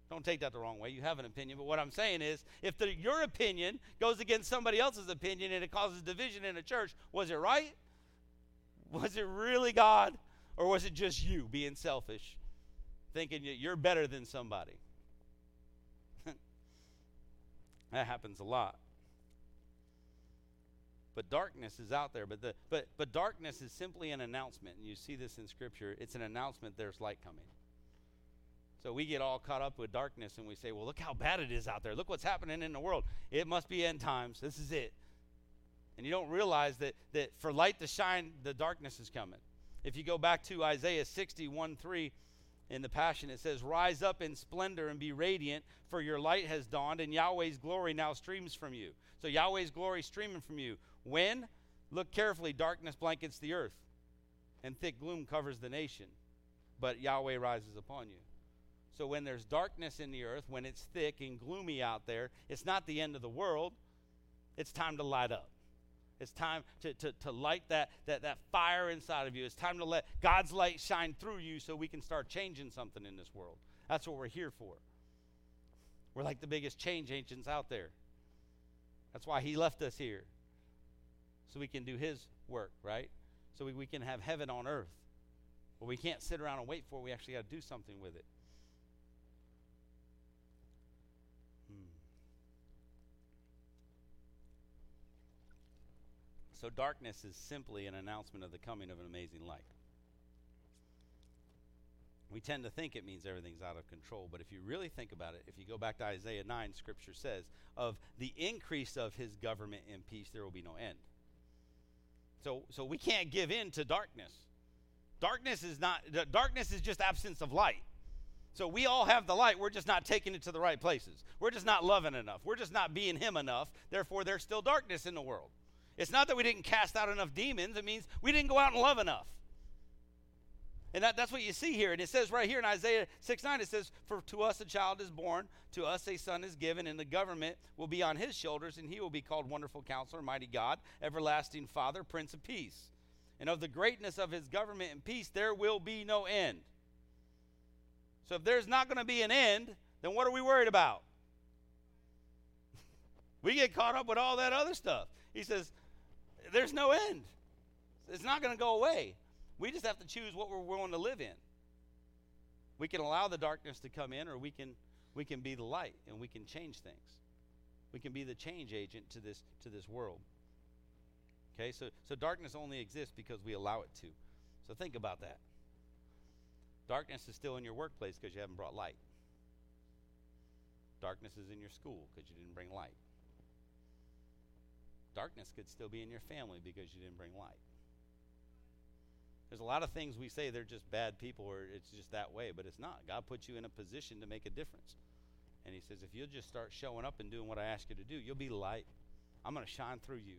Don't take that the wrong way. You have an opinion. But what I'm saying is, if the, your opinion goes against somebody else's opinion and it causes division in a church, was it right? Was it really God? Or was it just you being selfish, thinking you're better than somebody? That happens a lot. But darkness is out there. But, the, but, but darkness is simply an announcement. And you see this in Scripture. It's an announcement there's light coming. So we get all caught up with darkness and we say, well, look how bad it is out there. Look what's happening in the world. It must be end times. This is it. And you don't realize that, that for light to shine, the darkness is coming. If you go back to Isaiah 61 3 in the Passion, it says, Rise up in splendor and be radiant, for your light has dawned, and Yahweh's glory now streams from you. So Yahweh's glory streaming from you. When? Look carefully, darkness blankets the earth, and thick gloom covers the nation, but Yahweh rises upon you. So when there's darkness in the earth, when it's thick and gloomy out there, it's not the end of the world. It's time to light up. It's time to, to, to light that, that, that fire inside of you. It's time to let God's light shine through you so we can start changing something in this world. That's what we're here for. We're like the biggest change agents out there. That's why He left us here. So we can do His work, right? So we, we can have heaven on earth. But we can't sit around and wait for it. We actually got to do something with it. So darkness is simply an announcement of the coming of an amazing light. We tend to think it means everything's out of control, but if you really think about it, if you go back to Isaiah 9, scripture says, of the increase of his government and peace, there will be no end. So, so we can't give in to darkness. Darkness is not darkness is just absence of light. So we all have the light, we're just not taking it to the right places. We're just not loving enough. We're just not being him enough. Therefore, there's still darkness in the world. It's not that we didn't cast out enough demons, it means we didn't go out and love enough. And that, that's what you see here. And it says right here in Isaiah 6 9, it says, For to us a child is born, to us a son is given, and the government will be on his shoulders, and he will be called Wonderful Counselor, Mighty God, Everlasting Father, Prince of Peace. And of the greatness of his government and peace, there will be no end. So if there's not going to be an end, then what are we worried about? we get caught up with all that other stuff. He says, there's no end. It's not going to go away. We just have to choose what we're willing to live in. We can allow the darkness to come in, or we can we can be the light and we can change things. We can be the change agent to this to this world. Okay, so so darkness only exists because we allow it to. So think about that. Darkness is still in your workplace because you haven't brought light. Darkness is in your school because you didn't bring light. Darkness could still be in your family because you didn't bring light. There's a lot of things we say they're just bad people or it's just that way, but it's not. God put you in a position to make a difference. And He says, if you'll just start showing up and doing what I ask you to do, you'll be light. I'm going to shine through you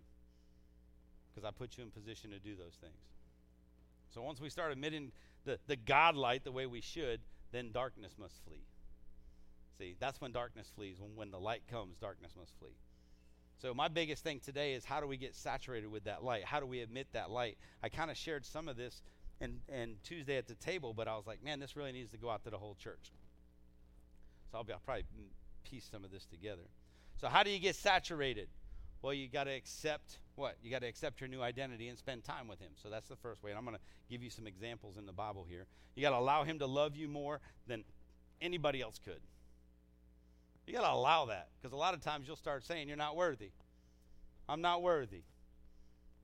because I put you in position to do those things. So once we start admitting the, the God light the way we should, then darkness must flee. See, that's when darkness flees. When, when the light comes, darkness must flee. So my biggest thing today is how do we get saturated with that light? How do we emit that light? I kind of shared some of this and and Tuesday at the table, but I was like, man, this really needs to go out to the whole church. So I'll, be, I'll probably piece some of this together. So how do you get saturated? Well, you got to accept what? You got to accept your new identity and spend time with Him. So that's the first way. And I'm going to give you some examples in the Bible here. You got to allow Him to love you more than anybody else could. You got to allow that because a lot of times you'll start saying, You're not worthy. I'm not worthy.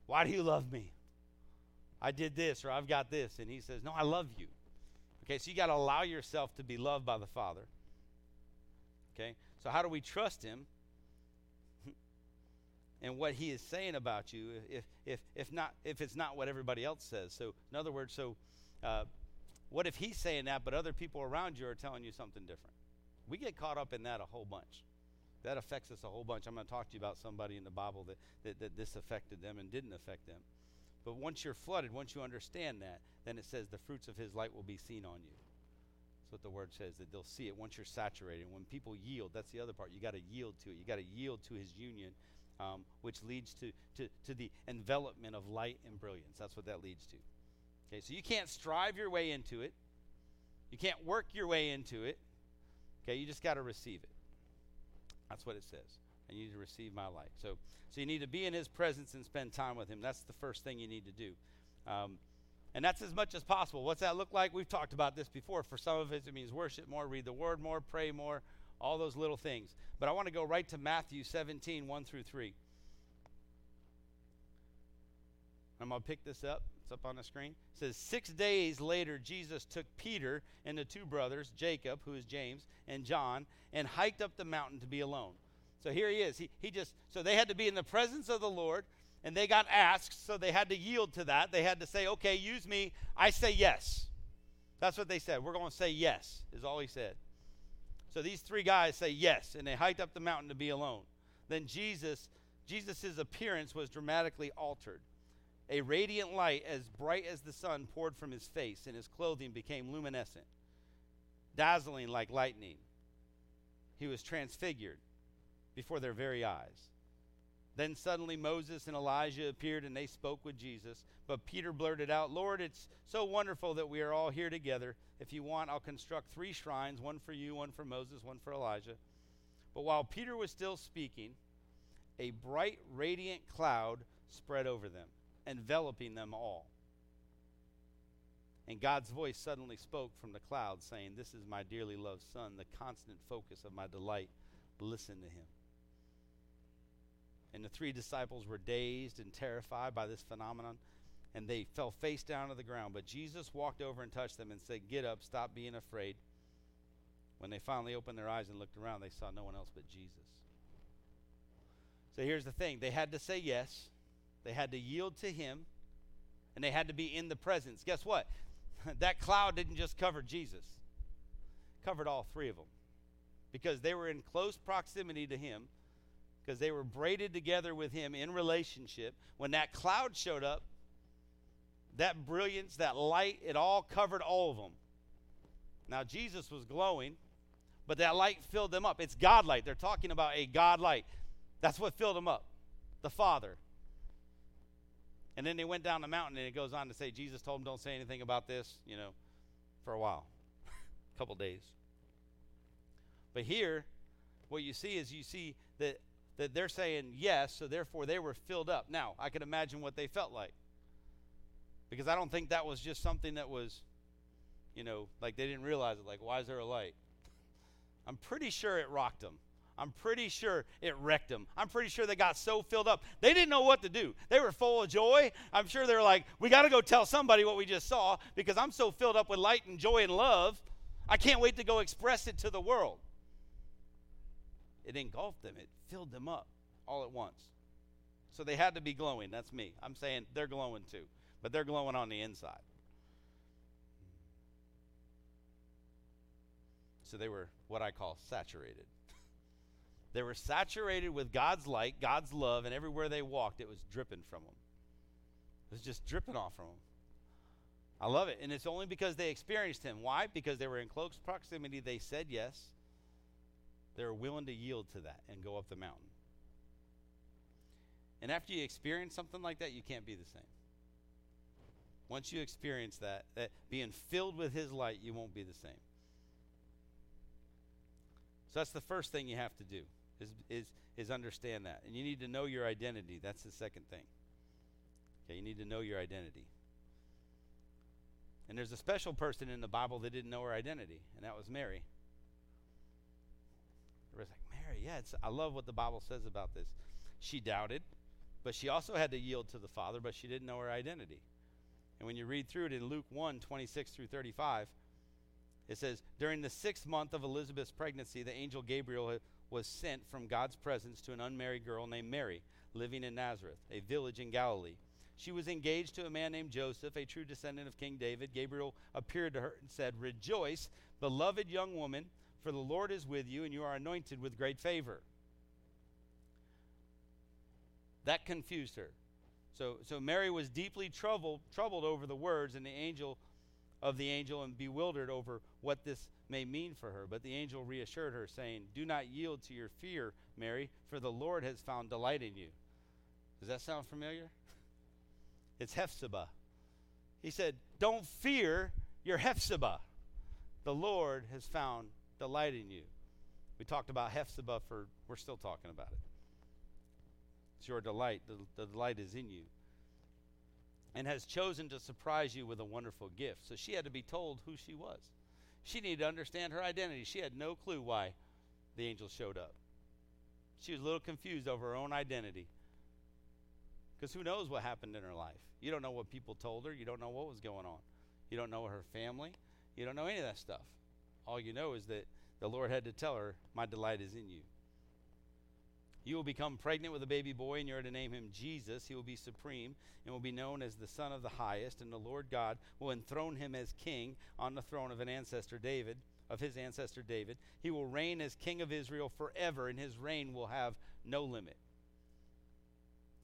Why do you love me? I did this or I've got this. And He says, No, I love you. Okay, so you got to allow yourself to be loved by the Father. Okay, so how do we trust Him? and what he is saying about you if if if not if it's not what everybody else says so in other words so uh, what if he's saying that but other people around you are telling you something different we get caught up in that a whole bunch. That affects us a whole bunch. I'm going to talk to you about somebody in the Bible that, that, that this affected them and didn't affect them. But once you're flooded, once you understand that, then it says the fruits of his light will be seen on you. That's what the word says, that they'll see it once you're saturated. When people yield, that's the other part. You got to yield to it. You got to yield to his union, um, which leads to, to, to the envelopment of light and brilliance. That's what that leads to. Okay, so you can't strive your way into it. You can't work your way into it. Okay, you just got to receive it. That's what it says. And you need to receive my light. So, so you need to be in His presence and spend time with Him. That's the first thing you need to do. Um, and that's as much as possible. What's that look like? We've talked about this before. For some of us, it means worship more, read the Word more, pray more, all those little things. But I want to go right to Matthew 17, 1 through 3. I'm going to pick this up. It's up on the screen. It says, Six days later, Jesus took Peter and the two brothers, Jacob, who is James, and John, and hiked up the mountain to be alone. So here he is. He, he just, so they had to be in the presence of the Lord, and they got asked, so they had to yield to that. They had to say, okay, use me. I say yes. That's what they said. We're going to say yes, is all he said. So these three guys say yes, and they hiked up the mountain to be alone. Then Jesus, Jesus' appearance was dramatically altered. A radiant light as bright as the sun poured from his face, and his clothing became luminescent, dazzling like lightning. He was transfigured before their very eyes. Then suddenly Moses and Elijah appeared and they spoke with Jesus. But Peter blurted out, Lord, it's so wonderful that we are all here together. If you want, I'll construct three shrines one for you, one for Moses, one for Elijah. But while Peter was still speaking, a bright, radiant cloud spread over them enveloping them all. And God's voice suddenly spoke from the cloud, saying, This is my dearly loved Son, the constant focus of my delight. Listen to him. And the three disciples were dazed and terrified by this phenomenon, and they fell face down to the ground. But Jesus walked over and touched them and said, Get up, stop being afraid. When they finally opened their eyes and looked around, they saw no one else but Jesus. So here's the thing they had to say yes they had to yield to him, and they had to be in the presence. Guess what? that cloud didn't just cover Jesus, covered all three of them. Because they were in close proximity to him, because they were braided together with him in relationship. When that cloud showed up, that brilliance, that light, it all covered all of them. Now, Jesus was glowing, but that light filled them up. It's God light. They're talking about a God light. That's what filled them up. The Father. And then they went down the mountain, and it goes on to say Jesus told them, don't say anything about this, you know, for a while. a couple days. But here, what you see is you see that that they're saying yes, so therefore they were filled up. Now, I can imagine what they felt like. Because I don't think that was just something that was, you know, like they didn't realize it. Like, why is there a light? I'm pretty sure it rocked them. I'm pretty sure it wrecked them. I'm pretty sure they got so filled up. They didn't know what to do. They were full of joy. I'm sure they were like, we got to go tell somebody what we just saw because I'm so filled up with light and joy and love. I can't wait to go express it to the world. It engulfed them, it filled them up all at once. So they had to be glowing. That's me. I'm saying they're glowing too, but they're glowing on the inside. So they were what I call saturated. They were saturated with God's light, God's love, and everywhere they walked, it was dripping from them. It was just dripping off from them. I love it. And it's only because they experienced Him. Why? Because they were in close proximity. They said yes. They were willing to yield to that and go up the mountain. And after you experience something like that, you can't be the same. Once you experience that, that being filled with His light, you won't be the same. So that's the first thing you have to do is, is, is understand that. And you need to know your identity. That's the second thing. Okay, you need to know your identity. And there's a special person in the Bible that didn't know her identity, and that was Mary. Everybody's like, Mary, yeah, it's, I love what the Bible says about this. She doubted, but she also had to yield to the Father, but she didn't know her identity. And when you read through it in Luke 1 26 through 35, it says, During the sixth month of Elizabeth's pregnancy, the angel Gabriel was sent from God's presence to an unmarried girl named Mary, living in Nazareth, a village in Galilee. She was engaged to a man named Joseph, a true descendant of King David. Gabriel appeared to her and said, Rejoice, beloved young woman, for the Lord is with you, and you are anointed with great favor. That confused her. So, so Mary was deeply troubled, troubled over the words and the angel of the angel and bewildered over what this may mean for her. But the angel reassured her, saying, Do not yield to your fear, Mary, for the Lord has found delight in you. Does that sound familiar? It's Hephzibah. He said, Don't fear your Hephzibah. The Lord has found delight in you. We talked about Hephzibah for, we're still talking about it. It's your delight. The, the delight is in you. And has chosen to surprise you with a wonderful gift. So she had to be told who she was. She needed to understand her identity. She had no clue why the angel showed up. She was a little confused over her own identity. Because who knows what happened in her life? You don't know what people told her. You don't know what was going on. You don't know her family. You don't know any of that stuff. All you know is that the Lord had to tell her, My delight is in you. You will become pregnant with a baby boy, and you are to name him Jesus. He will be supreme and will be known as the Son of the Highest, and the Lord God will enthrone him as king on the throne of an ancestor David, of his ancestor David. He will reign as king of Israel forever, and his reign will have no limit.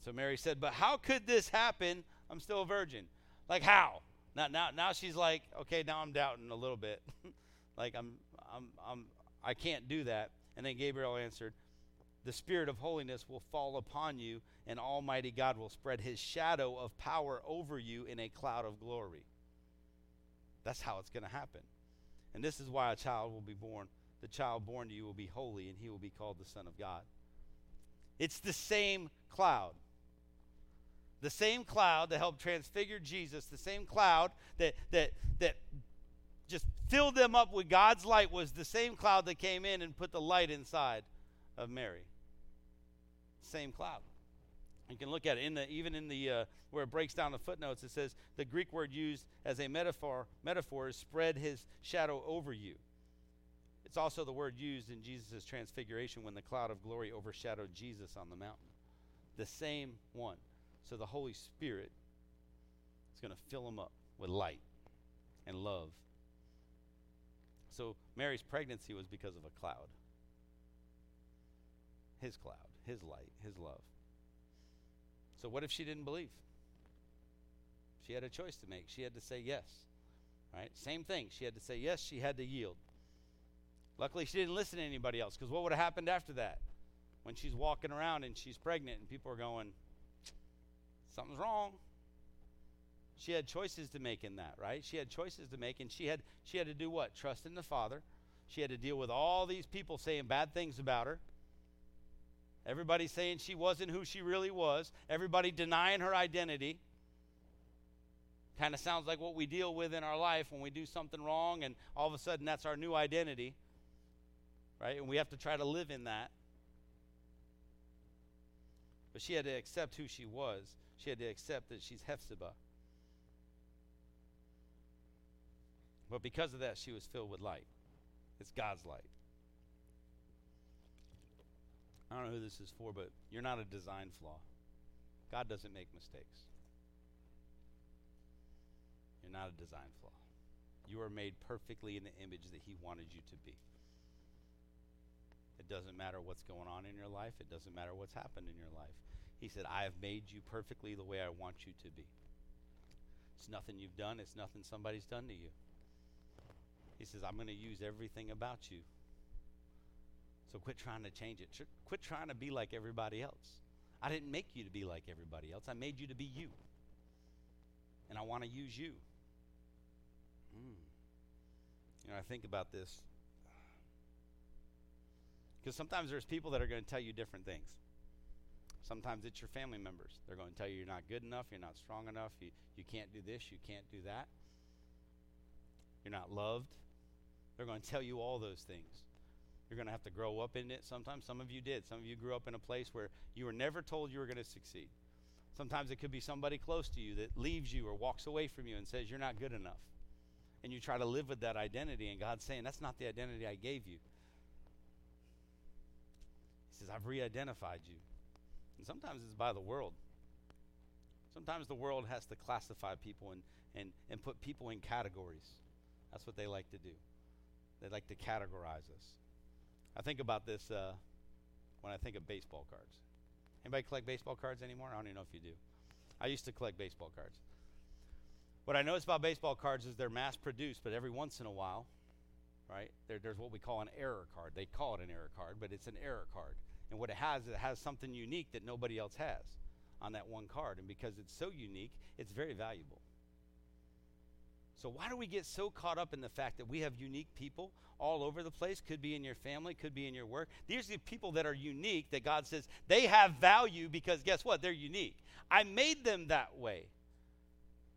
So Mary said, But how could this happen? I'm still a virgin. Like how? Now now now she's like, okay, now I'm doubting a little bit. like I'm I'm I'm I can't do that. And then Gabriel answered, the Spirit of holiness will fall upon you, and Almighty God will spread his shadow of power over you in a cloud of glory. That's how it's going to happen. And this is why a child will be born. The child born to you will be holy, and he will be called the Son of God. It's the same cloud. The same cloud that helped transfigure Jesus, the same cloud that, that, that just filled them up with God's light was the same cloud that came in and put the light inside of Mary. Same cloud. You can look at it in the even in the uh, where it breaks down the footnotes. It says the Greek word used as a metaphor metaphor is spread his shadow over you. It's also the word used in Jesus' transfiguration when the cloud of glory overshadowed Jesus on the mountain. The same one. So the Holy Spirit is going to fill him up with light and love. So Mary's pregnancy was because of a cloud his cloud, his light, his love. So, what if she didn't believe? She had a choice to make. She had to say yes. Right? Same thing. She had to say yes, she had to yield. Luckily, she didn't listen to anybody else because what would have happened after that? When she's walking around and she's pregnant and people are going, something's wrong. She had choices to make in that, right? She had choices to make, and she had she had to do what? Trust in the Father. She had to deal with all these people saying bad things about her. Everybody saying she wasn't who she really was. Everybody denying her identity. Kind of sounds like what we deal with in our life when we do something wrong, and all of a sudden that's our new identity, right? And we have to try to live in that. But she had to accept who she was. She had to accept that she's Hephzibah. But because of that, she was filled with light. It's God's light. I don't know who this is for, but you're not a design flaw. God doesn't make mistakes. You're not a design flaw. You are made perfectly in the image that He wanted you to be. It doesn't matter what's going on in your life, it doesn't matter what's happened in your life. He said, I have made you perfectly the way I want you to be. It's nothing you've done, it's nothing somebody's done to you. He says, I'm going to use everything about you. So quit trying to change it. Quit trying to be like everybody else. I didn't make you to be like everybody else. I made you to be you. And I want to use you. Mm. You know, I think about this. Because sometimes there's people that are going to tell you different things. Sometimes it's your family members. They're going to tell you you're not good enough, you're not strong enough, you, you can't do this, you can't do that. You're not loved. They're going to tell you all those things. You're going to have to grow up in it sometimes. Some of you did. Some of you grew up in a place where you were never told you were going to succeed. Sometimes it could be somebody close to you that leaves you or walks away from you and says you're not good enough. And you try to live with that identity, and God's saying, That's not the identity I gave you. He says, I've re identified you. And sometimes it's by the world. Sometimes the world has to classify people and, and, and put people in categories. That's what they like to do. They like to categorize us. I think about this uh, when I think of baseball cards. Anybody collect baseball cards anymore? I don't even know if you do. I used to collect baseball cards. What I notice about baseball cards is they're mass produced, but every once in a while, right, there, there's what we call an error card. They call it an error card, but it's an error card. And what it has, it has something unique that nobody else has on that one card. And because it's so unique, it's very valuable. So, why do we get so caught up in the fact that we have unique people all over the place? Could be in your family, could be in your work. These are the people that are unique that God says they have value because guess what? They're unique. I made them that way.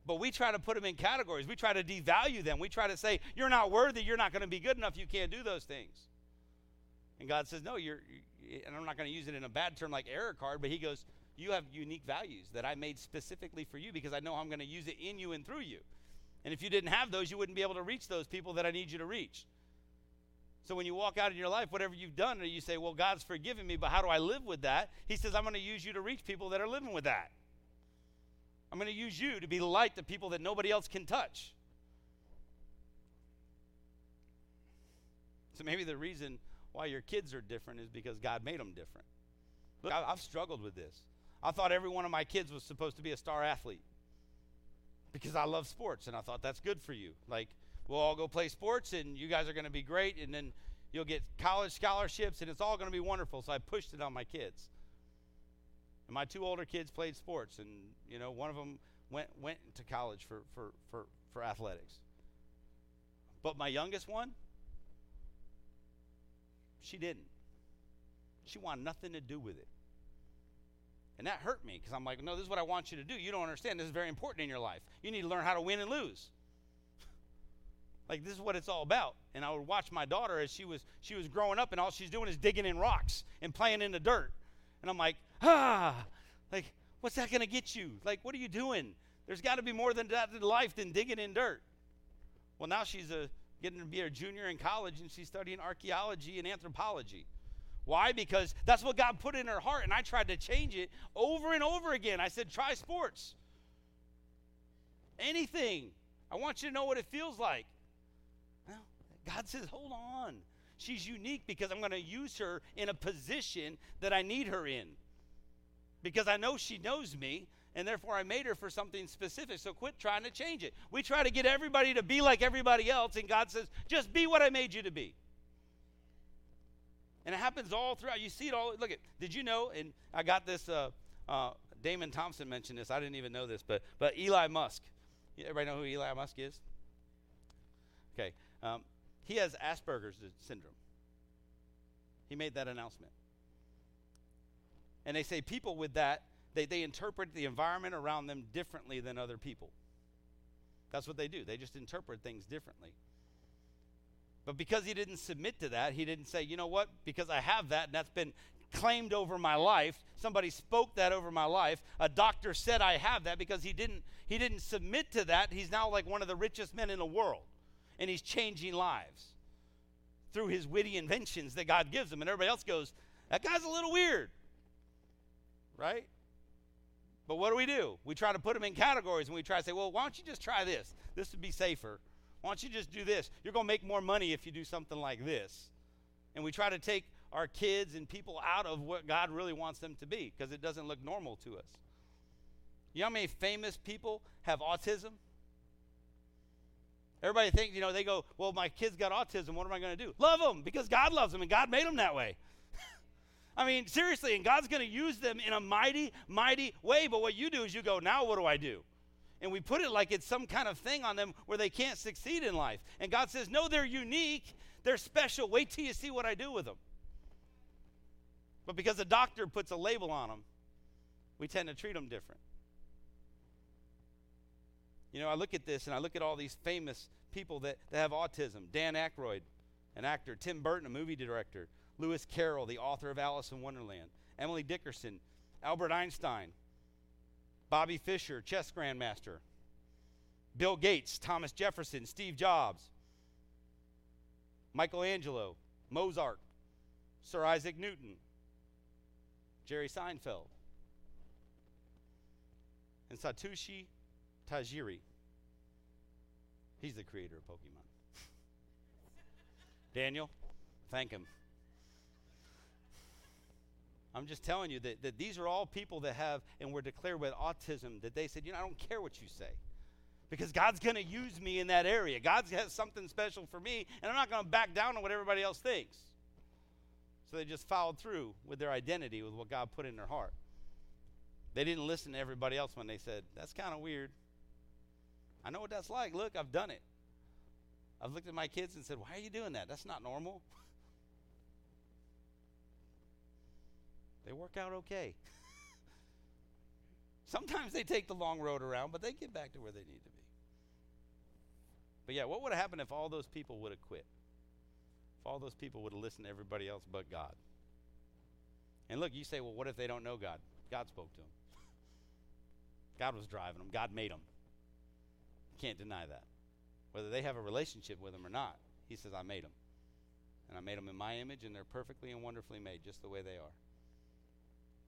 But we try to put them in categories. We try to devalue them. We try to say, you're not worthy, you're not going to be good enough, you can't do those things. And God says, no, you're, and I'm not going to use it in a bad term like error card, but He goes, you have unique values that I made specifically for you because I know I'm going to use it in you and through you. And if you didn't have those, you wouldn't be able to reach those people that I need you to reach. So when you walk out in your life, whatever you've done, and you say, Well, God's forgiven me, but how do I live with that? He says, I'm going to use you to reach people that are living with that. I'm going to use you to be light to people that nobody else can touch. So maybe the reason why your kids are different is because God made them different. Look, I've struggled with this. I thought every one of my kids was supposed to be a star athlete because I love sports, and I thought that's good for you. Like, we'll all go play sports, and you guys are going to be great, and then you'll get college scholarships, and it's all going to be wonderful. So I pushed it on my kids. And my two older kids played sports, and you know, one of them went went to college for for for for athletics. But my youngest one, she didn't. She wanted nothing to do with it. And that hurt me because I'm like, no, this is what I want you to do. You don't understand. This is very important in your life. You need to learn how to win and lose. like this is what it's all about. And I would watch my daughter as she was she was growing up, and all she's doing is digging in rocks and playing in the dirt. And I'm like, ah, like what's that going to get you? Like, what are you doing? There's got to be more than that in life than digging in dirt. Well, now she's a getting to be a junior in college, and she's studying archaeology and anthropology. Why? Because that's what God put in her heart, and I tried to change it over and over again. I said, try sports. Anything. I want you to know what it feels like. Well, God says, hold on. She's unique because I'm going to use her in a position that I need her in. Because I know she knows me, and therefore I made her for something specific. So quit trying to change it. We try to get everybody to be like everybody else, and God says, just be what I made you to be. And it happens all throughout. You see it all. Look at. Did you know? And I got this. Uh, uh, Damon Thompson mentioned this. I didn't even know this, but but Elon Musk. Everybody know who Elon Musk is? Okay. Um, he has Asperger's syndrome. He made that announcement. And they say people with that, they, they interpret the environment around them differently than other people. That's what they do. They just interpret things differently. But because he didn't submit to that, he didn't say, you know what, because I have that and that's been claimed over my life, somebody spoke that over my life, a doctor said I have that because he didn't he didn't submit to that. He's now like one of the richest men in the world. And he's changing lives through his witty inventions that God gives him. And everybody else goes, that guy's a little weird. Right? But what do we do? We try to put them in categories and we try to say, well, why don't you just try this? This would be safer. Why don't you just do this? You're going to make more money if you do something like this. And we try to take our kids and people out of what God really wants them to be because it doesn't look normal to us. You know how many famous people have autism? Everybody thinks, you know, they go, well, my kid's got autism. What am I going to do? Love them because God loves them and God made them that way. I mean, seriously, and God's going to use them in a mighty, mighty way. But what you do is you go, now what do I do? And we put it like it's some kind of thing on them where they can't succeed in life. And God says, no, they're unique. They're special. Wait till you see what I do with them. But because a doctor puts a label on them, we tend to treat them different. You know, I look at this and I look at all these famous people that, that have autism Dan Aykroyd, an actor, Tim Burton, a movie director, Lewis Carroll, the author of Alice in Wonderland, Emily Dickinson, Albert Einstein, Bobby Fischer, chess grandmaster, Bill Gates, Thomas Jefferson, Steve Jobs, Michelangelo, Mozart, Sir Isaac Newton, Jerry Seinfeld, and Satoshi Tajiri. He's the creator of Pokemon. Daniel, thank him. I'm just telling you that, that these are all people that have and were declared with autism that they said, you know, I don't care what you say. Because God's going to use me in that area. God has something special for me, and I'm not going to back down on what everybody else thinks. So they just followed through with their identity, with what God put in their heart. They didn't listen to everybody else when they said, That's kind of weird. I know what that's like. Look, I've done it. I've looked at my kids and said, Why are you doing that? That's not normal. they work out okay. Sometimes they take the long road around, but they get back to where they need to be. But yeah, what would have happened if all those people would have quit? If all those people would have listened to everybody else but God? And look, you say, well, what if they don't know God? God spoke to them. God was driving them. God made them. Can't deny that. Whether they have a relationship with him or not, he says, I made them. And I made them in my image, and they're perfectly and wonderfully made, just the way they are.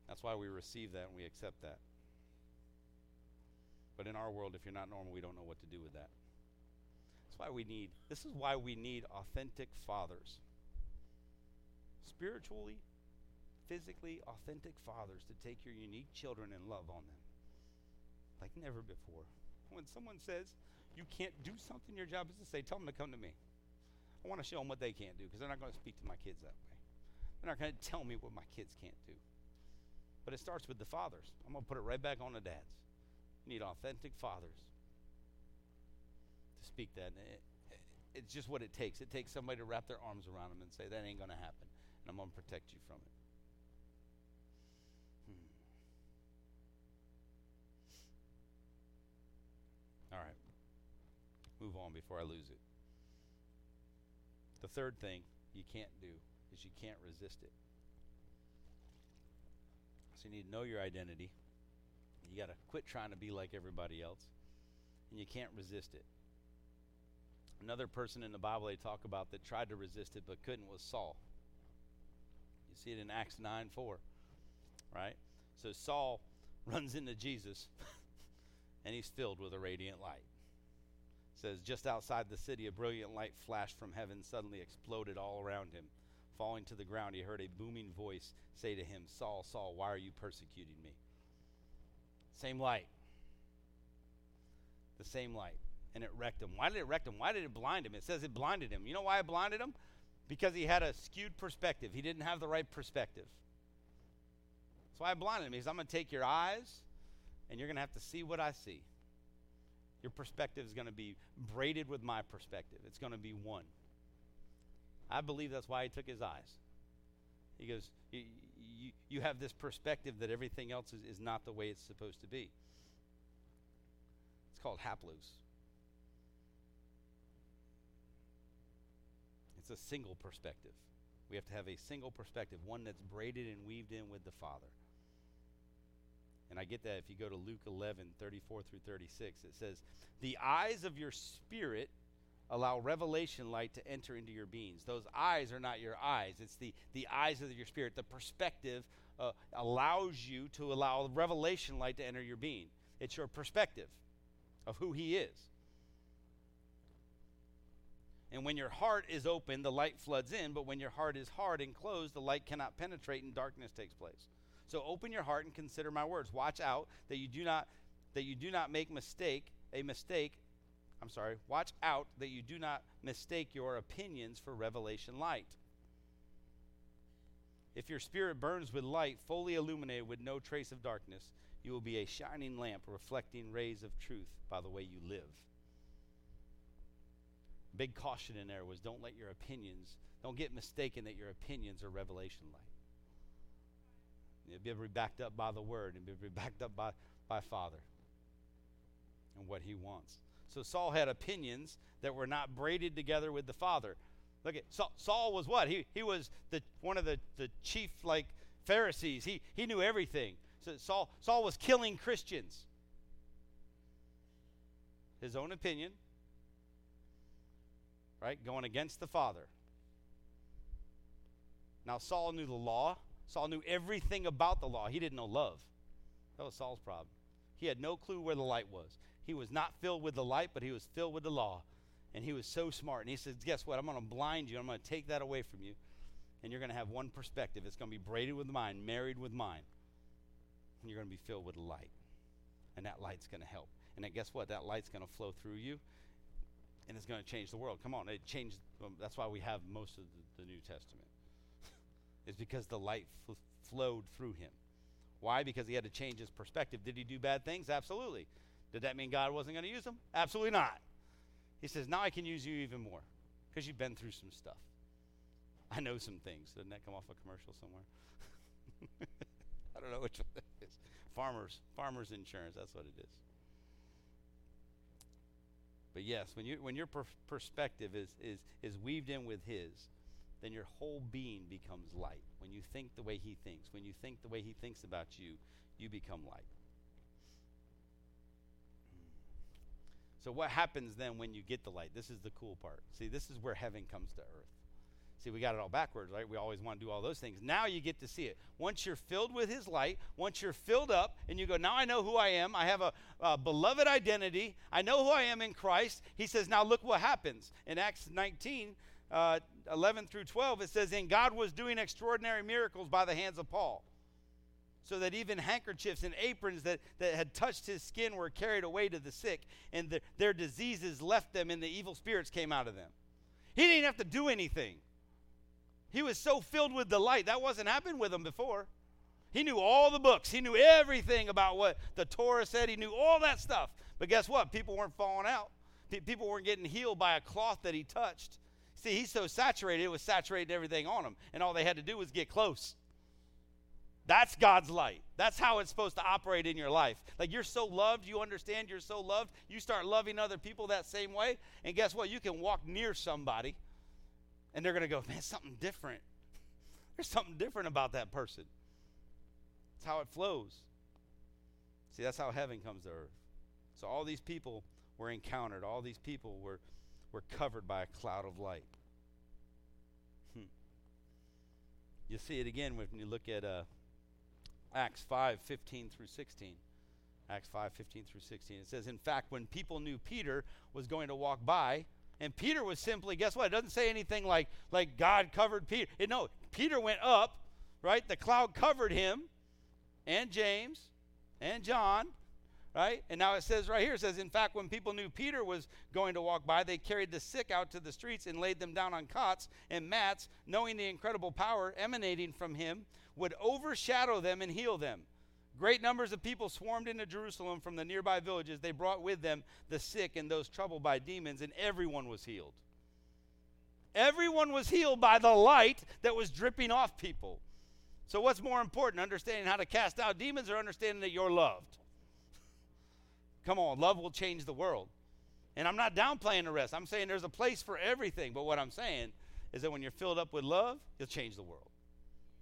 That's why we receive that and we accept that. But in our world, if you're not normal, we don't know what to do with that. That's why we need, this is why we need authentic fathers. Spiritually, physically authentic fathers to take your unique children and love on them like never before. When someone says you can't do something, your job is to say, tell them to come to me. I want to show them what they can't do because they're not going to speak to my kids that way. They're not going to tell me what my kids can't do. But it starts with the fathers. I'm going to put it right back on the dads. You need authentic fathers to speak that. It, it, it's just what it takes. It takes somebody to wrap their arms around them and say, that ain't going to happen. And I'm going to protect you from it. Hmm. All right. Move on before I lose it. The third thing you can't do is you can't resist it. You need to know your identity. You got to quit trying to be like everybody else. And you can't resist it. Another person in the Bible they talk about that tried to resist it but couldn't was Saul. You see it in Acts 9 4. Right? So Saul runs into Jesus and he's filled with a radiant light. It says, just outside the city, a brilliant light flashed from heaven, suddenly exploded all around him. Falling to the ground, he heard a booming voice say to him, Saul, Saul, why are you persecuting me? Same light. The same light. And it wrecked him. Why did it wreck him? Why did it blind him? It says it blinded him. You know why it blinded him? Because he had a skewed perspective. He didn't have the right perspective. That's why I blinded him. Says, I'm going to take your eyes, and you're going to have to see what I see. Your perspective is going to be braided with my perspective. It's going to be one. I believe that's why he took his eyes. He goes, you, you, you have this perspective that everything else is, is not the way it's supposed to be. It's called haplous. It's a single perspective. We have to have a single perspective, one that's braided and weaved in with the Father. And I get that if you go to Luke 11, 34 through 36, it says, The eyes of your spirit allow revelation light to enter into your beings. Those eyes are not your eyes, it's the, the eyes of your spirit. The perspective uh, allows you to allow revelation light to enter your being. It's your perspective of who He is. And when your heart is open, the light floods in, but when your heart is hard and closed, the light cannot penetrate and darkness takes place. So open your heart and consider my words. Watch out that you do not that you do not make mistake a mistake. I'm sorry. Watch out that you do not mistake your opinions for revelation light. If your spirit burns with light, fully illuminated with no trace of darkness, you will be a shining lamp reflecting rays of truth by the way you live. Big caution in there was don't let your opinions, don't get mistaken that your opinions are revelation light. It'll be backed up by the word and be backed up by, by Father and what he wants. So Saul had opinions that were not braided together with the Father. Look at Saul, Saul was what? He, he was the, one of the, the chief like Pharisees. He, he knew everything. So Saul, Saul was killing Christians. His own opinion, right? Going against the Father. Now Saul knew the law. Saul knew everything about the law. He didn't know love. That was Saul's problem. He had no clue where the light was. He was not filled with the light, but he was filled with the law. And he was so smart. And he says, Guess what? I'm going to blind you. I'm going to take that away from you. And you're going to have one perspective. It's going to be braided with mine, married with mine. And you're going to be filled with light. And that light's going to help. And then guess what? That light's going to flow through you. And it's going to change the world. Come on. It changed. That's why we have most of the, the New Testament is because the light f- flowed through him. Why? Because he had to change his perspective. Did he do bad things? Absolutely. Did that mean God wasn't going to use them? Absolutely not. He says, Now I can use you even more because you've been through some stuff. I know some things. Doesn't that come off a commercial somewhere? I don't know which one it is. Farmers, farmers insurance. That's what it is. But yes, when you when your per- perspective is is is weaved in with His, then your whole being becomes light. When you think the way He thinks, when you think the way He thinks about you, you become light. So, what happens then when you get the light? This is the cool part. See, this is where heaven comes to earth. See, we got it all backwards, right? We always want to do all those things. Now you get to see it. Once you're filled with His light, once you're filled up, and you go, Now I know who I am. I have a, a beloved identity. I know who I am in Christ. He says, Now look what happens. In Acts 19, uh, 11 through 12, it says, And God was doing extraordinary miracles by the hands of Paul, so that even handkerchiefs and aprons that, that had touched his skin were carried away to the sick, and the, their diseases left them, and the evil spirits came out of them. He didn't have to do anything. He was so filled with delight. That wasn't happening with him before. He knew all the books. He knew everything about what the Torah said. He knew all that stuff. But guess what? People weren't falling out. People weren't getting healed by a cloth that he touched. See, he's so saturated, it was saturating everything on him. And all they had to do was get close. That's God's light. That's how it's supposed to operate in your life. Like you're so loved, you understand you're so loved, you start loving other people that same way. And guess what? You can walk near somebody and they're going to go, man, something different. There's something different about that person. It's how it flows. See, that's how heaven comes to earth. So all these people were encountered, all these people were, were covered by a cloud of light. Hmm. You see it again when you look at uh, Acts 5 15 through 16. Acts 5 15 through 16. It says, In fact, when people knew Peter was going to walk by, and Peter was simply, guess what? It doesn't say anything like, like God covered Peter. It, no, Peter went up, right? The cloud covered him and James and John, right? And now it says right here, it says, in fact, when people knew Peter was going to walk by, they carried the sick out to the streets and laid them down on cots and mats, knowing the incredible power emanating from him would overshadow them and heal them. Great numbers of people swarmed into Jerusalem from the nearby villages. They brought with them the sick and those troubled by demons, and everyone was healed. Everyone was healed by the light that was dripping off people. So, what's more important, understanding how to cast out demons or understanding that you're loved? Come on, love will change the world. And I'm not downplaying the rest. I'm saying there's a place for everything. But what I'm saying is that when you're filled up with love, you'll change the world.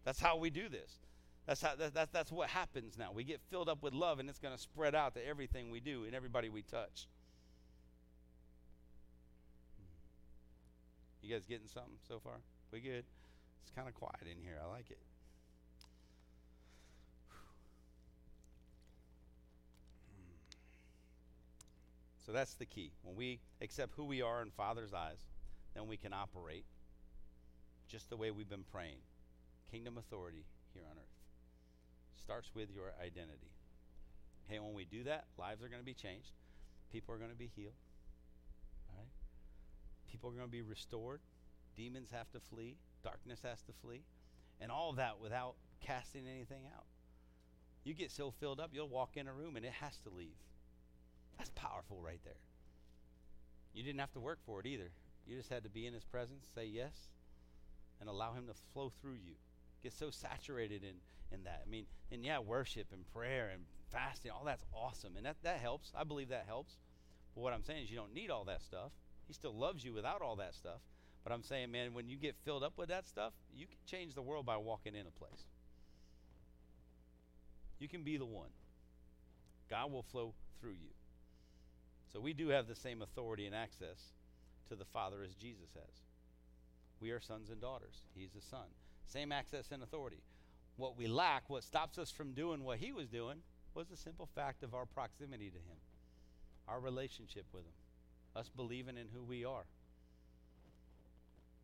That's how we do this. That's, how, that, that, that's what happens now. We get filled up with love, and it's going to spread out to everything we do and everybody we touch. You guys getting something so far? We good? It's kind of quiet in here. I like it. So that's the key. When we accept who we are in Father's eyes, then we can operate just the way we've been praying. Kingdom authority here on earth starts with your identity. Hey, when we do that, lives are going to be changed. People are going to be healed. All right? People are going to be restored. Demons have to flee. Darkness has to flee. And all that without casting anything out. You get so filled up, you'll walk in a room and it has to leave. That's powerful right there. You didn't have to work for it either. You just had to be in his presence, say yes, and allow him to flow through you. Get so saturated in, in that. I mean, and yeah, worship and prayer and fasting, all that's awesome. And that, that helps. I believe that helps. But what I'm saying is you don't need all that stuff. He still loves you without all that stuff. But I'm saying, man, when you get filled up with that stuff, you can change the world by walking in a place. You can be the one. God will flow through you. So we do have the same authority and access to the Father as Jesus has. We are sons and daughters. He's a son. Same access and authority. What we lack, what stops us from doing what he was doing, was the simple fact of our proximity to him, our relationship with him, us believing in who we are.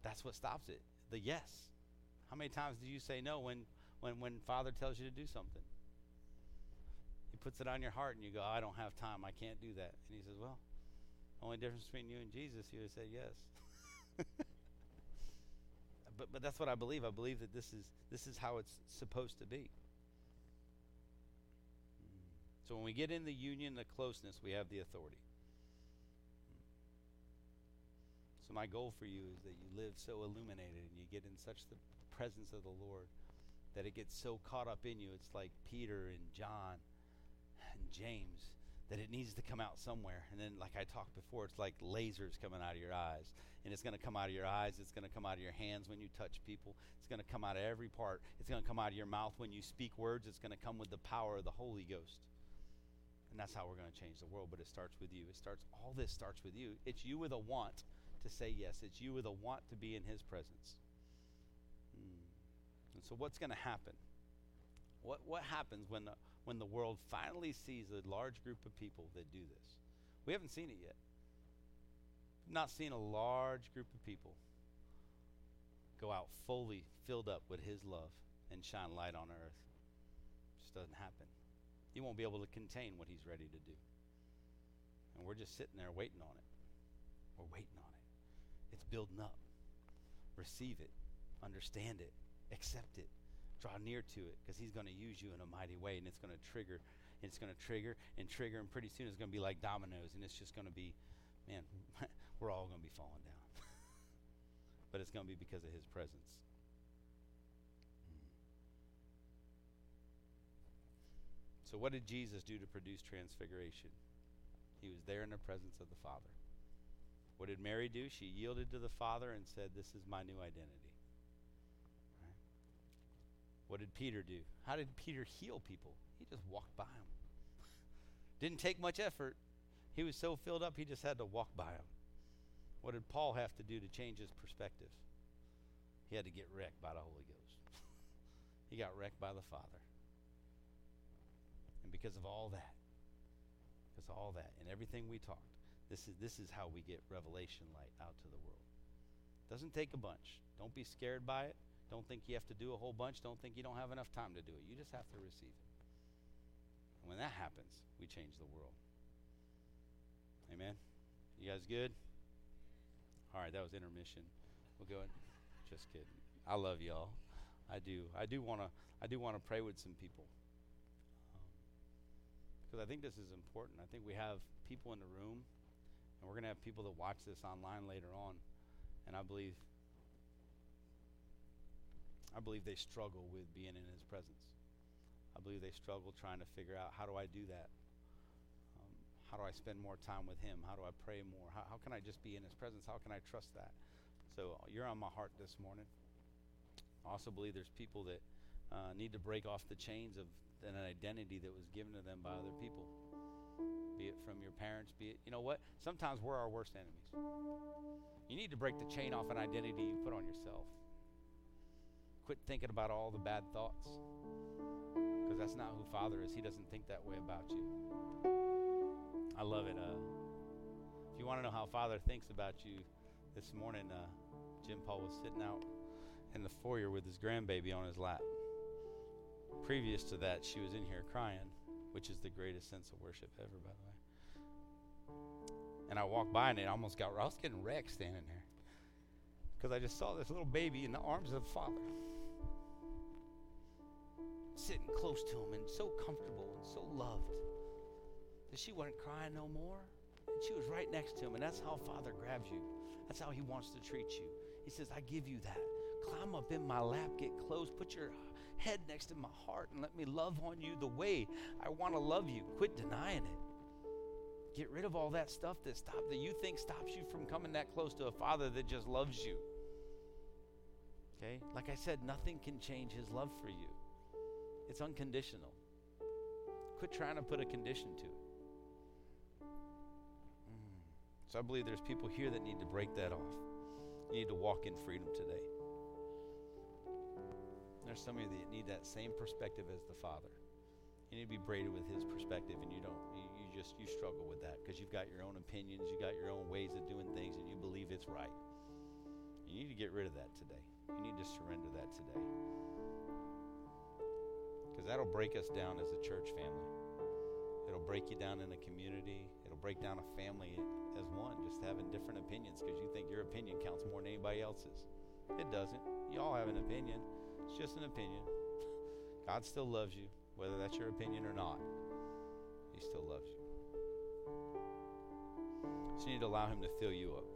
That's what stops it. The yes. How many times do you say no when, when, when Father tells you to do something? He puts it on your heart and you go, I don't have time. I can't do that. And he says, Well, only difference between you and Jesus, you would say yes. but but that's what I believe. I believe that this is this is how it's supposed to be. So when we get in the union, the closeness, we have the authority. So my goal for you is that you live so illuminated and you get in such the presence of the Lord that it gets so caught up in you. It's like Peter and John and James that it needs to come out somewhere. And then, like I talked before, it's like lasers coming out of your eyes. And it's going to come out of your eyes. It's going to come out of your hands when you touch people. It's going to come out of every part. It's going to come out of your mouth when you speak words. It's going to come with the power of the Holy Ghost. And that's how we're going to change the world. But it starts with you. It starts, all this starts with you. It's you with a want to say yes. It's you with a want to be in His presence. Mm. And so, what's going to happen? What, what happens when the, when the world finally sees a large group of people that do this? We haven't seen it yet. Not seen a large group of people go out fully filled up with His love and shine light on earth. It just doesn't happen. He won't be able to contain what He's ready to do. And we're just sitting there waiting on it. We're waiting on it. It's building up. Receive it, understand it, accept it, draw near to it because he's going to use you in a mighty way and it's going to trigger and it's going to trigger and trigger and pretty soon it's going to be like dominoes and it's just going to be man we're all going to be falling down but it's going to be because of his presence hmm. so what did jesus do to produce transfiguration he was there in the presence of the father what did mary do she yielded to the father and said this is my new identity what did Peter do? How did Peter heal people? He just walked by them. Didn't take much effort. He was so filled up, he just had to walk by them. What did Paul have to do to change his perspective? He had to get wrecked by the Holy Ghost. he got wrecked by the Father. And because of all that, because of all that, and everything we talked, this is, this is how we get revelation light out to the world. Doesn't take a bunch. Don't be scared by it. Don't think you have to do a whole bunch. Don't think you don't have enough time to do it. You just have to receive it. And when that happens, we change the world. Amen. You guys good? All right, that was intermission. We'll go ahead. Just kidding. I love y'all. I do. I do want to. I do want to pray with some people. Um, because I think this is important. I think we have people in the room, and we're going to have people that watch this online later on, and I believe I believe they struggle with being in His presence. I believe they struggle trying to figure out how do I do that. How do I spend more time with Him? How do I pray more? How, how can I just be in His presence? How can I trust that? So you're on my heart this morning. I also believe there's people that uh, need to break off the chains of an identity that was given to them by other people, be it from your parents, be it, you know what? Sometimes we're our worst enemies. You need to break the chain off an identity you put on yourself. Quit thinking about all the bad thoughts because that's not who Father is. He doesn't think that way about you. I love it. Uh, if you want to know how Father thinks about you, this morning, uh, Jim Paul was sitting out in the foyer with his grandbaby on his lap. Previous to that, she was in here crying, which is the greatest sense of worship ever, by the way. And I walked by and it almost got, I was getting wrecked standing there because I just saw this little baby in the arms of the father, sitting close to him and so comfortable and so loved that she wasn't crying no more. And she was right next to him. And that's how Father grabs you. That's how He wants to treat you. He says, I give you that. Climb up in my lap, get close, put your head next to my heart, and let me love on you the way I want to love you. Quit denying it. Get rid of all that stuff that stop that you think stops you from coming that close to a father that just loves you. Okay? Like I said, nothing can change his love for you. It's unconditional. Quit trying to put a condition to it. So I believe there's people here that need to break that off. You need to walk in freedom today. There's some of you that need that same perspective as the Father. You need to be braided with His perspective, and you don't. You, you just you struggle with that because you've got your own opinions, you got your own ways of doing things, and you believe it's right. You need to get rid of that today. You need to surrender that today because that'll break us down as a church family. It'll break you down in a community. It'll break down a family as one, just having different opinions because you think your opinion counts more than anybody else's. It doesn't. You all have an opinion. It's just an opinion. God still loves you, whether that's your opinion or not. He still loves you. So you need to allow Him to fill you up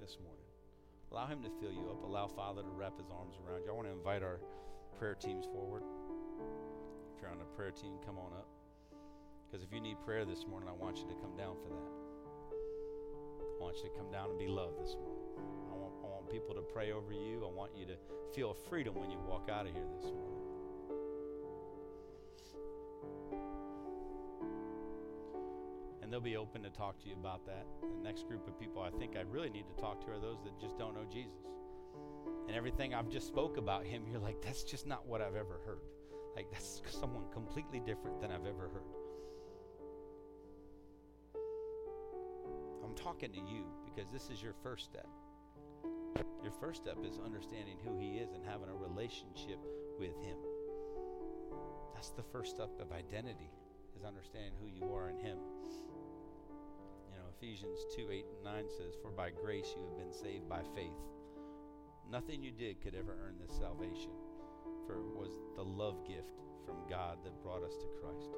this morning. Allow Him to fill you up. Allow Father to wrap His arms around you. I want to invite our prayer teams forward. If you're on the prayer team, come on up. Because if you need prayer this morning, I want you to come down for that. I want you to come down and be loved this morning. I want, I want people to pray over you. I want you to feel freedom when you walk out of here this morning. And they'll be open to talk to you about that. The next group of people I think I really need to talk to are those that just don't know Jesus. And everything I've just spoke about him, you're like, that's just not what I've ever heard. Like, that's someone completely different than I've ever heard. I'm talking to you because this is your first step. Your first step is understanding who He is and having a relationship with Him. That's the first step of identity, is understanding who you are in Him. You know, Ephesians 2 8 and 9 says, For by grace you have been saved by faith. Nothing you did could ever earn this salvation, for it was the love gift from God that brought us to Christ.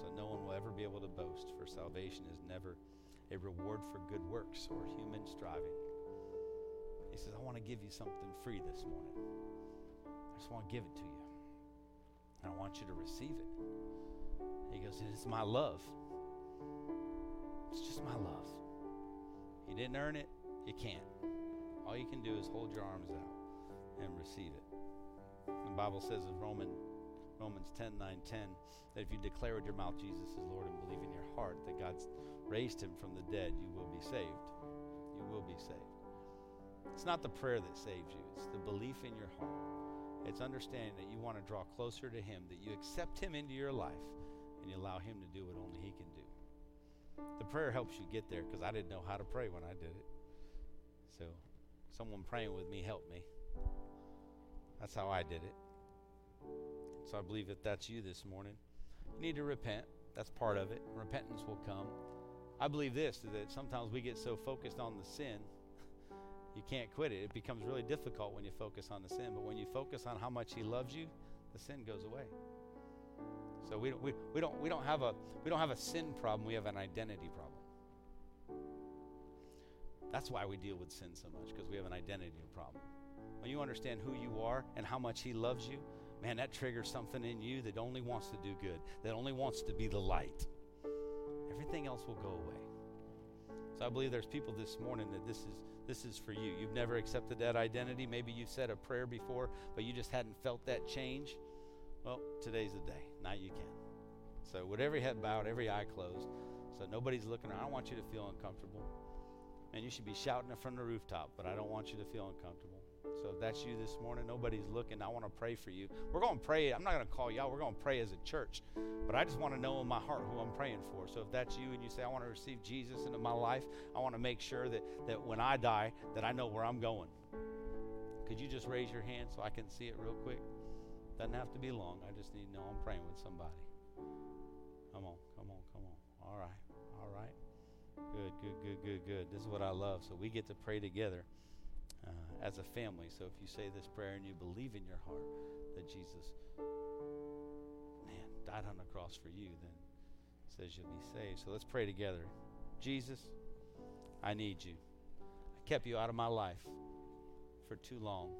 So no one will ever be able to boast, for salvation is never a reward for good works or human striving. He says, I want to give you something free this morning. I just want to give it to you. And I want you to receive it. He goes, It's my love. It's just my love. You didn't earn it, you can't. All you can do is hold your arms out and receive it. The Bible says in Roman, Romans 10 9 10 that if you declare with your mouth Jesus is Lord and believe in your heart that God's raised him from the dead, you will be saved. You will be saved. It's not the prayer that saves you, it's the belief in your heart. It's understanding that you want to draw closer to Him, that you accept Him into your life, and you allow Him to do what only He can do. The prayer helps you get there because I didn't know how to pray when I did it. So, someone praying with me helped me. That's how I did it. So, I believe if that's you this morning, you need to repent. That's part of it. Repentance will come. I believe this that sometimes we get so focused on the sin, you can't quit it. It becomes really difficult when you focus on the sin. But when you focus on how much He loves you, the sin goes away. So we, we, we, don't, we, don't have a, we don't have a sin problem, we have an identity problem. That's why we deal with sin so much, because we have an identity problem. When you understand who you are and how much He loves you, man, that triggers something in you that only wants to do good, that only wants to be the light. Everything else will go away. So I believe there's people this morning that this is this is for you. You've never accepted that identity. Maybe you've said a prayer before, but you just hadn't felt that change. Well, today's the day. Now you can. So with every head bowed, every eye closed, so nobody's looking around. I don't want you to feel uncomfortable. And you should be shouting it from the rooftop, but I don't want you to feel uncomfortable. So if that's you this morning, nobody's looking. I want to pray for you. We're going to pray. I'm not going to call y'all. We're going to pray as a church. But I just want to know in my heart who I'm praying for. So if that's you and you say, I want to receive Jesus into my life, I want to make sure that, that when I die, that I know where I'm going. Could you just raise your hand so I can see it real quick? Doesn't have to be long. I just need to know I'm praying with somebody. Come on, come on, come on. All right, all right. Good, good, good, good, good. This is what I love. So we get to pray together uh, as a family. So if you say this prayer and you believe in your heart that Jesus, man, died on the cross for you, then says you'll be saved. So let's pray together. Jesus, I need you. I kept you out of my life for too long.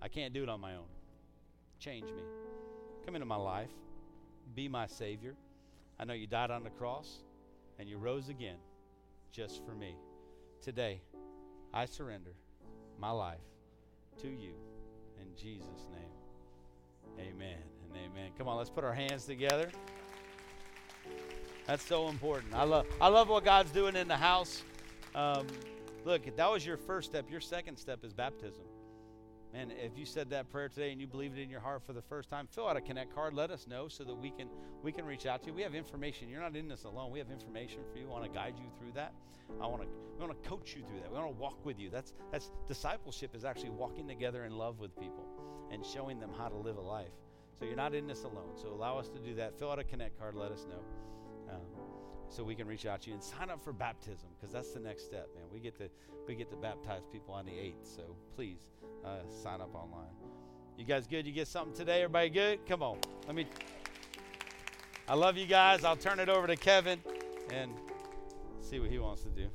I can't do it on my own. Change me. Come into my life. Be my Savior. I know you died on the cross and you rose again just for me. Today, I surrender my life to you in Jesus' name. Amen and amen. Come on, let's put our hands together. That's so important. I love I love what God's doing in the house. Um, look, that was your first step. Your second step is baptism. Man, if you said that prayer today and you believed it in your heart for the first time, fill out a connect card. Let us know so that we can we can reach out to you. We have information. You're not in this alone. We have information for you. We want to guide you through that. I want to we want to coach you through that. We want to walk with you. That's that's discipleship is actually walking together in love with people and showing them how to live a life. So you're not in this alone. So allow us to do that. Fill out a connect card. Let us know. So we can reach out to you and sign up for baptism because that's the next step, man. We get to we get to baptize people on the eighth. So please uh, sign up online. You guys good? You get something today? Everybody good? Come on. Let me. I love you guys. I'll turn it over to Kevin and see what he wants to do.